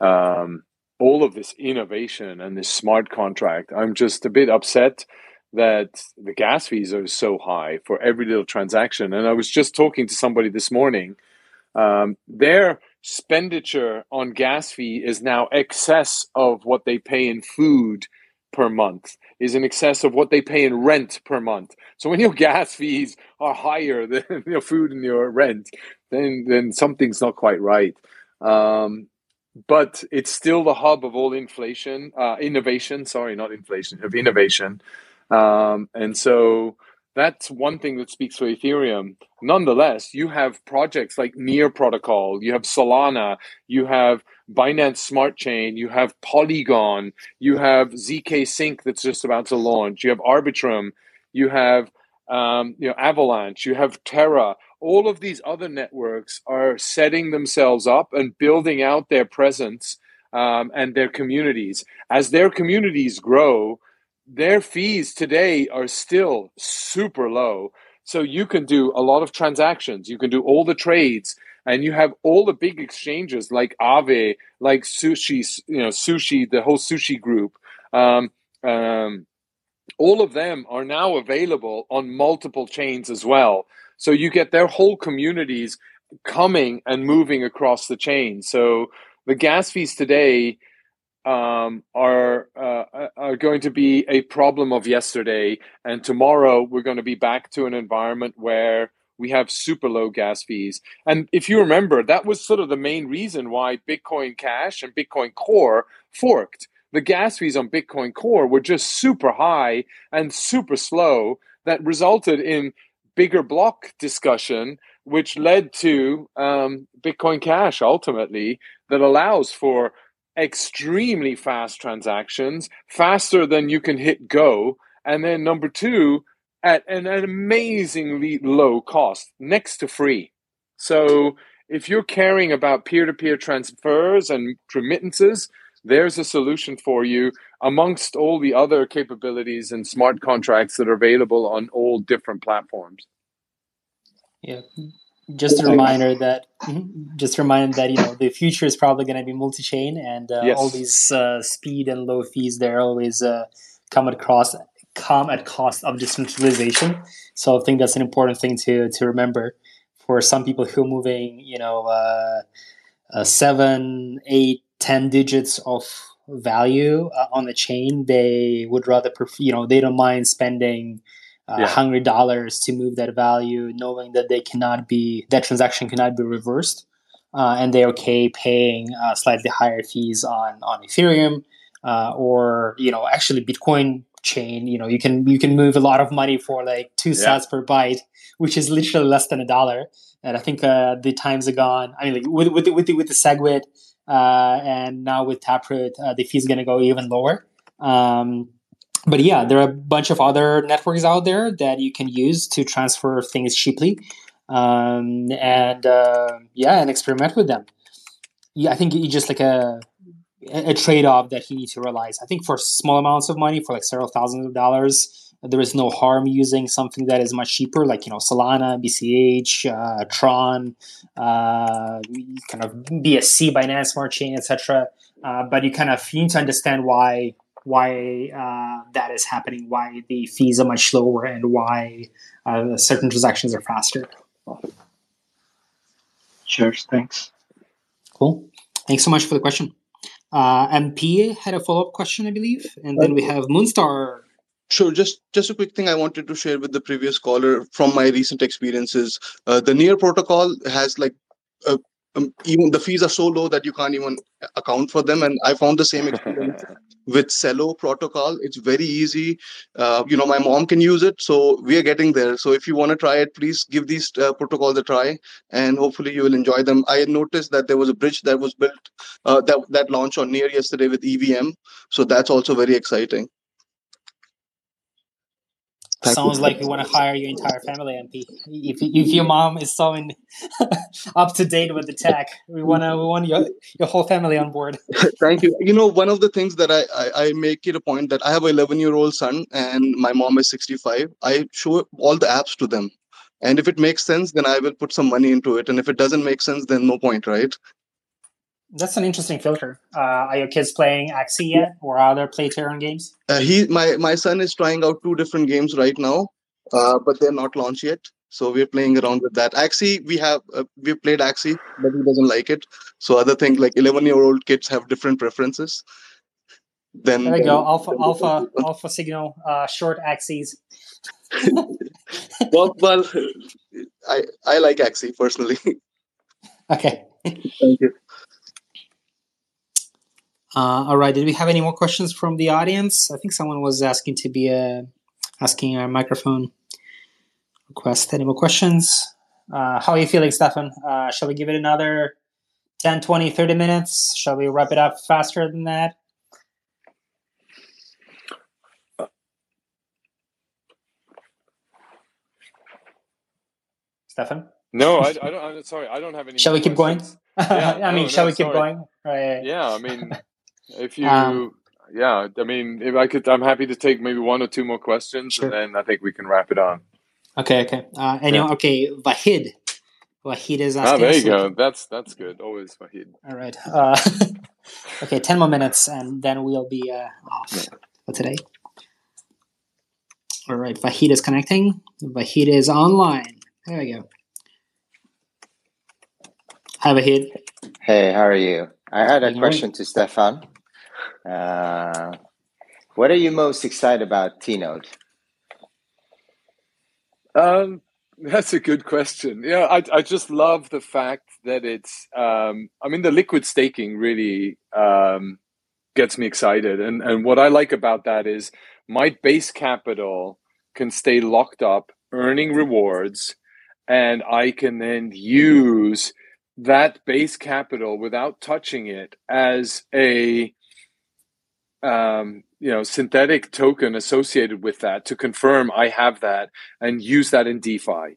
um, all of this innovation and this smart contract. I'm just a bit upset that the gas fees are so high for every little transaction. And I was just talking to somebody this morning. Um, their expenditure on gas fee is now excess of what they pay in food per month is in excess of what they pay in rent per month. So when your gas fees are higher than your food and your rent, then then something's not quite right. Um, but it's still the hub of all inflation, uh, innovation. Sorry, not inflation, of innovation. Um, and so that's one thing that speaks for Ethereum. Nonetheless, you have projects like Near Protocol, you have Solana, you have Binance Smart Chain, you have Polygon, you have ZK Sync that's just about to launch, you have Arbitrum, you have um, you know Avalanche, you have Terra all of these other networks are setting themselves up and building out their presence um, and their communities. As their communities grow, their fees today are still super low. So you can do a lot of transactions, you can do all the trades, and you have all the big exchanges like Aave, like Sushi, you know, Sushi, the whole Sushi group. Um, um, all of them are now available on multiple chains as well. So you get their whole communities coming and moving across the chain. So the gas fees today um, are uh, are going to be a problem of yesterday, and tomorrow we're going to be back to an environment where we have super low gas fees. And if you remember, that was sort of the main reason why Bitcoin Cash and Bitcoin Core forked. The gas fees on Bitcoin Core were just super high and super slow. That resulted in bigger block discussion, which led to um, Bitcoin Cash ultimately that allows for extremely fast transactions, faster than you can hit go. And then number two, at an, an amazingly low cost, next to free. So if you're caring about peer-to-peer transfers and remittances, there's a solution for you amongst all the other capabilities and smart contracts that are available on all different platforms. Yeah, just a reminder that mm-hmm, just a reminder that you know the future is probably going to be multi-chain, and uh, yes. all these uh, speed and low fees they're always uh, come across come at cost of decentralization. So I think that's an important thing to to remember for some people who are moving, you know, uh, uh, seven, eight, ten digits of value uh, on the chain. They would rather, prefer, you know, they don't mind spending uh, yeah. hundred dollars to move that value, knowing that they cannot be that transaction cannot be reversed, uh, and they're okay paying uh, slightly higher fees on on Ethereum. Uh, or you know actually bitcoin chain you know you can you can move a lot of money for like two yeah. per byte which is literally less than a dollar and i think uh, the times are gone i mean like with with the, with the, with the segwit uh, and now with taproot uh, the fee is going to go even lower um, but yeah there are a bunch of other networks out there that you can use to transfer things cheaply um, and uh, yeah and experiment with them yeah i think you just like a a trade-off that you need to realize. I think for small amounts of money, for like several thousands of dollars, there is no harm using something that is much cheaper, like you know Solana, BCH, uh, Tron, uh, kind of BSC, Binance Smart Chain, etc. Uh, but you kind of you need to understand why why uh, that is happening, why the fees are much lower, and why uh, certain transactions are faster. Sure, thanks. Cool. Thanks so much for the question. Uh, MP had a follow up question, I believe, and then we have Moonstar. Sure. Just just a quick thing I wanted to share with the previous caller from my recent experiences. Uh, the Near protocol has like a um, even the fees are so low that you can't even account for them. And I found the same experience with Celo protocol. It's very easy. Uh, you know, my mom can use it, so we are getting there. So if you want to try it, please give these uh, protocols a try, and hopefully you will enjoy them. I noticed that there was a bridge that was built uh, that that launched on Near yesterday with EVM, so that's also very exciting. Sounds like you want to hire your entire family, MP. If, if your mom is so in, up to date with the tech, we want to we want your your whole family on board. Thank you. You know, one of the things that I, I, I make it a point that I have an 11 year old son and my mom is 65. I show all the apps to them, and if it makes sense, then I will put some money into it, and if it doesn't make sense, then no point, right? That's an interesting filter. Uh, are your kids playing Axie yet, or other play-to-earn games? Uh, he, my my son is trying out two different games right now, uh, but they're not launched yet. So we're playing around with that. Axie, we have uh, we played Axie, but he doesn't like it. So other things like eleven year old kids have different preferences. Then there we go. Alpha Alpha Alpha Signal uh, short axes. well, well, I I like Axie personally. Okay. Thank you. Uh, all right. Did we have any more questions from the audience? I think someone was asking to be a asking a microphone request. Any more questions? Uh, how are you feeling, Stefan? Uh, shall we give it another 10, 20, 30 minutes? Shall we wrap it up faster than that? Stefan? No, I, I don't. I'm sorry, I don't have any. Shall we keep questions. going? Yeah, I mean, no, shall no, we keep sorry. going? Right. Yeah, I mean, if you, um, yeah, I mean, if I could, I'm happy to take maybe one or two more questions, sure. and then I think we can wrap it on. Okay, okay. Uh, and yeah. okay, Vahid. Vahid is asking. Ah, there you go. That's that's good. Always Vahid. All right. Uh, okay, ten more minutes, and then we'll be uh, off yeah. for today. All right, Vahid is connecting. Vahid is online. There we go. Hi, Vahid. Hey, how are you? I had a question to Stefan. Uh, what are you most excited about T-Node? Um, that's a good question. Yeah, I I just love the fact that it's. Um, I mean, the liquid staking really um, gets me excited, and and what I like about that is my base capital can stay locked up, earning rewards, and I can then use that base capital without touching it as a um, you know synthetic token associated with that to confirm I have that and use that in DeFi.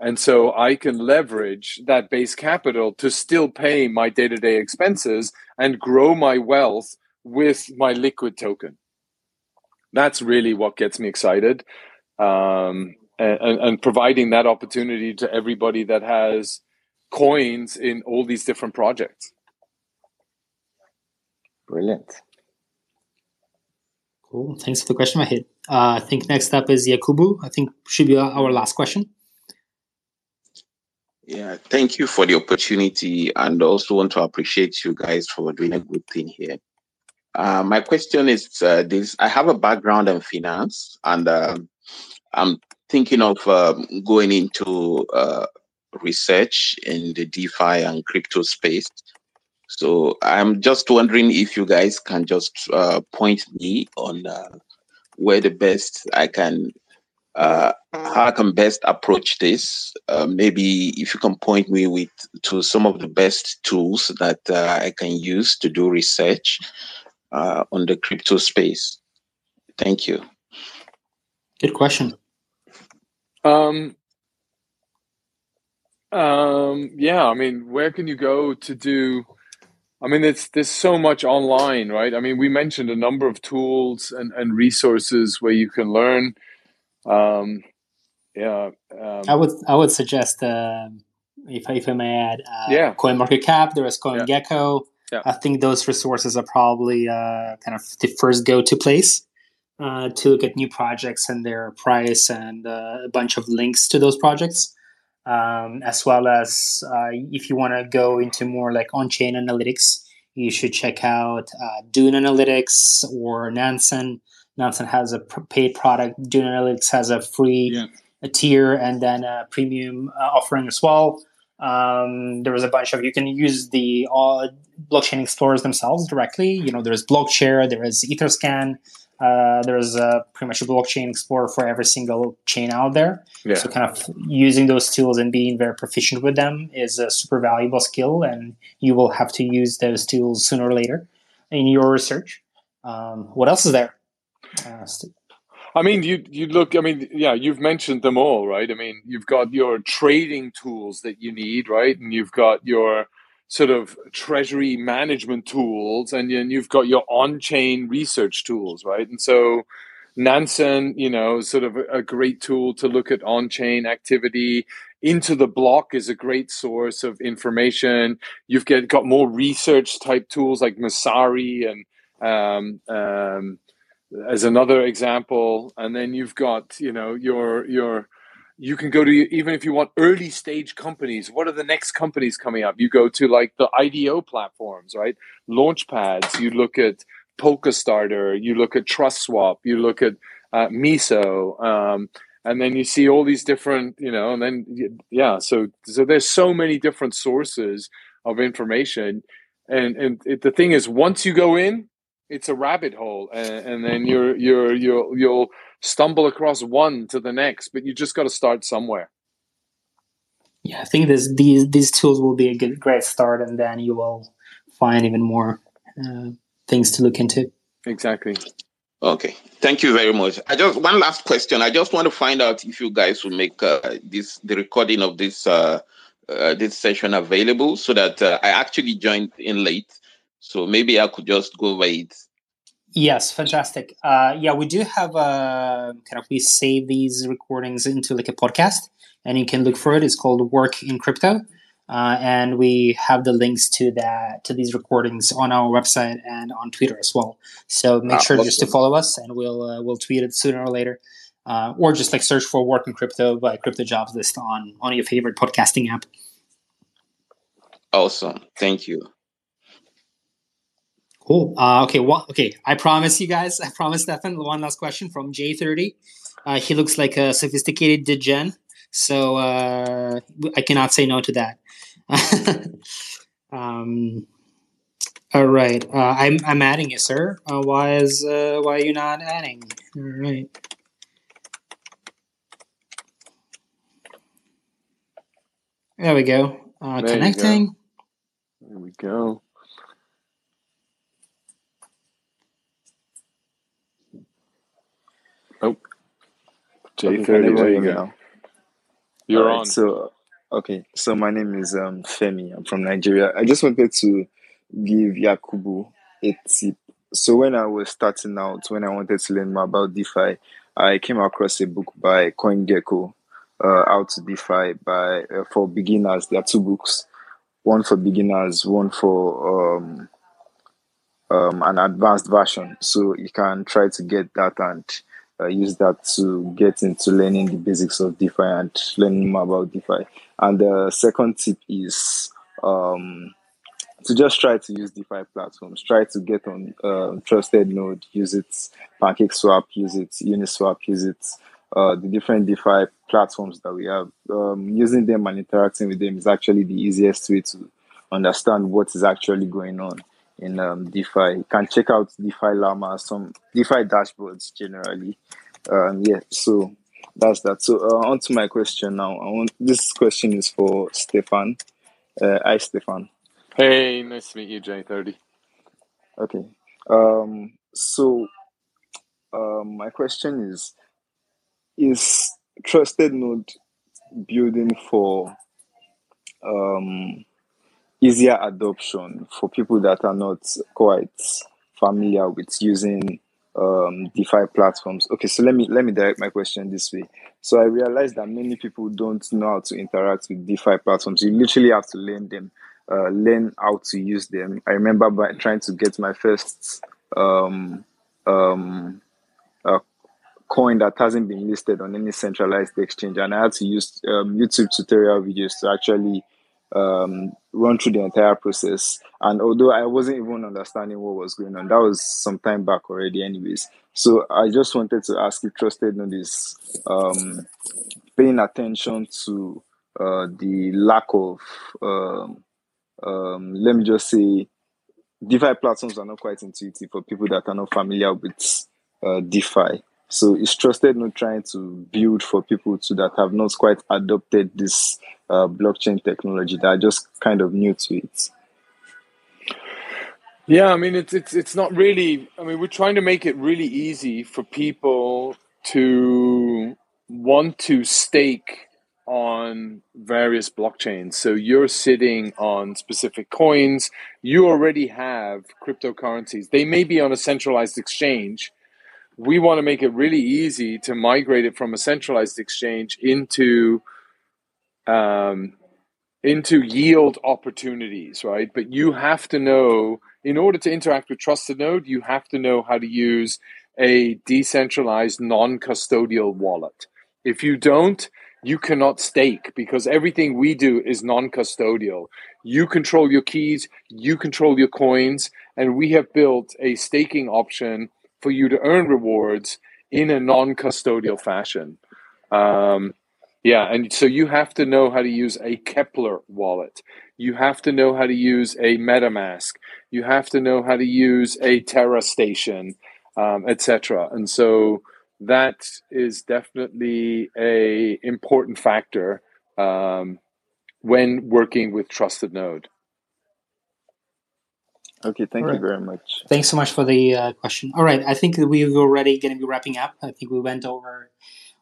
And so I can leverage that base capital to still pay my day to day expenses and grow my wealth with my liquid token. That's really what gets me excited. Um, and, and providing that opportunity to everybody that has coins in all these different projects. Brilliant. Cool. Thanks for the question, Mahid. Uh, I think next up is Yakubu. I think should be our last question. Yeah, thank you for the opportunity, and also want to appreciate you guys for doing a good thing here. Uh, my question is uh, this: I have a background in finance, and um, I'm thinking of um, going into uh, research in the DeFi and crypto space. So I'm just wondering if you guys can just uh, point me on uh, where the best I can, uh, how I can best approach this. Uh, maybe if you can point me with to some of the best tools that uh, I can use to do research uh, on the crypto space. Thank you. Good question. Um, um, yeah, I mean, where can you go to do? I mean, it's there's so much online, right? I mean, we mentioned a number of tools and, and resources where you can learn. Um, yeah, um, I would I would suggest uh, if if I may add, uh, Yeah. CoinMarketCap. There is CoinGecko. Yeah. I think those resources are probably uh, kind of the first go-to place uh, to look at new projects and their price and uh, a bunch of links to those projects, um, as well as uh, if you want to go into more like on-chain analytics, you should check out uh, Dune Analytics or Nansen. Nansen has a paid product. Dune Analytics has a free Yeah. a tier and then a premium uh, offering as well. Um, there was a bunch of you can use the uh, blockchain explorers themselves directly. You know, there's Blockchair, there is EtherScan, uh, there's uh, pretty much a blockchain explorer for every single chain out there. Yeah. So, kind of using those tools and being very proficient with them is a super valuable skill, and you will have to use those tools sooner or later in your research. Um, what else is there? Uh? I mean, you you look. I mean, yeah, you've mentioned them all, right? I mean, you've got your trading tools that you need, right, and you've got your sort of treasury management tools, and then you've got your on-chain research tools, right? And so, Nansen, you know, is sort of a, great tool to look at on-chain activity. IntoTheBlock is a great source of information. You've get got more research type tools like Messari and um, um, as another example and then you've got you know your your you can go to even if you want early stage companies what are the next companies coming up? You go to like the ido platforms right? Launch pads. You look at Polkastarter you look at TrustSwap you look at uh, miso um, and then you see all these different you know and then yeah so so there's so many different sources of information. And and it, the thing is once you go in it's a rabbit hole and, and then you're you're you'll you'll stumble across one to the next but you just got to start somewhere Yeah, I think this these these tools will be a good great start, and then you will find even more uh, things to look into. exactly Okay, thank you very much. I just one last question. I just want to find out if you guys will make uh, this the recording of this uh, uh, this session available so that uh, I actually joined in late, so maybe I could just go over it. Yes, fantastic. Uh, yeah, we do have a kind of we save these recordings into like a podcast, and you can look for it. It's called Work in Crypto, uh, and we have the links to that to these recordings on our website and on Twitter as well. So make Ah, sure just to follow us, and we'll uh, we'll tweet it sooner or later, uh, or just like search for Work in Crypto by Crypto Jobs List on on your favorite podcasting app. Awesome, thank you. Cool. Uh, okay. Well, okay. I promise you guys. I promise, Stefan. One last question from J30. Uh, he looks like a sophisticated degen, so uh, I cannot say no to that. um, all right. Uh, I'm I'm adding you, sir. Uh, why is uh, why are you not adding? All right. There we go. Uh, connecting. go. There we go. Oh, Okay, J30. can There you go. now? You're right. on. So, okay. So my name is um, Femi. I'm from Nigeria. I just wanted to give Yakubu a tip. So when I was starting out, when I wanted to learn more about DeFi, I came across a book by CoinGecko, uh, How to DeFi by uh, for beginners. There are two books, one for beginners, one for um, um, an advanced version. So you can try to get that and uh, use that to get into learning the basics of DeFi and learning more about DeFi. And the second tip is um, to just try to use DeFi platforms. Try to get on uh, trusted node, use it, PancakeSwap, use it, Uniswap, use it. Uh, the different DeFi platforms that we have, um, using them and interacting with them is actually the easiest way to understand what is actually going on in um, DeFi. You can check out DeFi Llama, some DeFi dashboards generally. Um, yeah, so that's that. So uh, on to my question now. I want this question is for Stefan. Uh, hi, Stefan. Hey, nice to meet you, J30. Okay. Um, so um, my question is: Is trusted node building for um, easier adoption for people that are not quite familiar with using um, DeFi platforms? Okay, so let me let me direct my question this way. So I realize that many people don't know how to interact with DeFi platforms. You literally have to learn them, uh, learn how to use them. I remember by trying to get my first um, um, uh, coin that hasn't been listed on any centralized exchange, and I had to use um, YouTube tutorial videos to actually um, run through the entire process. And although I wasn't even understanding what was going on, that was some time back already, anyways. So I just wanted to ask if Trusted is um, paying attention to uh, the lack of, um, um, let me just say, DeFi platforms are not quite intuitive for people that are not familiar with uh, DeFi. So it's Trusted Node trying to build for people too that have not quite adopted this uh, blockchain technology that are just kind of new to it? Yeah, I mean it's it's it's not really. I mean, we're trying to make it really easy for people to want to stake on various blockchains. So you're sitting on specific coins. You already have cryptocurrencies. They may be on a centralized exchange. We want to make it really easy to migrate it from a centralized exchange into um, into yield opportunities, right? But you have to know, in order to interact with Trusted Node, you have to know how to use a decentralized non custodial wallet. If you don't, you cannot stake because everything we do is non custodial. You control your keys, you control your coins, and we have built a staking option for you to earn rewards in a non custodial fashion. Um, yeah, and so you have to know how to use a Keplr wallet. You have to know how to use a MetaMask. You have to know how to use a Terra Station, um, etc. And so that is definitely a important factor um, when working with Trusted Node. Okay, thank All you very much. Thanks so much for the uh, question. All right, I think we're already going to be wrapping up. I think we went over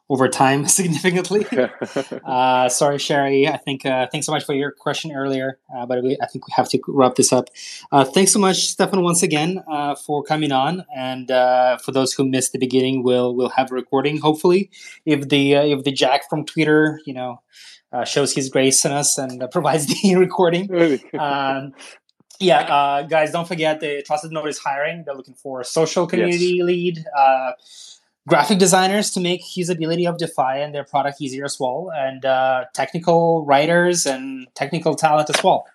over time significantly. uh, sorry, Sherry. I think uh, thanks so much for your question earlier, uh, but we, I think we have to wrap this up. Uh, thanks so much, Stefan, once again uh, for coming on. And uh, for those who missed the beginning, we'll we'll have a recording. Hopefully, if the uh, if the Jack from Twitter, you know, uh, shows his grace in us and uh, provides the recording. Um, yeah, uh, guys, don't forget the Trusted Node is hiring. They're looking for a social community lead, uh, graphic designers to make usability of DeFi and their product easier as well, and uh, technical writers and technical talent as well.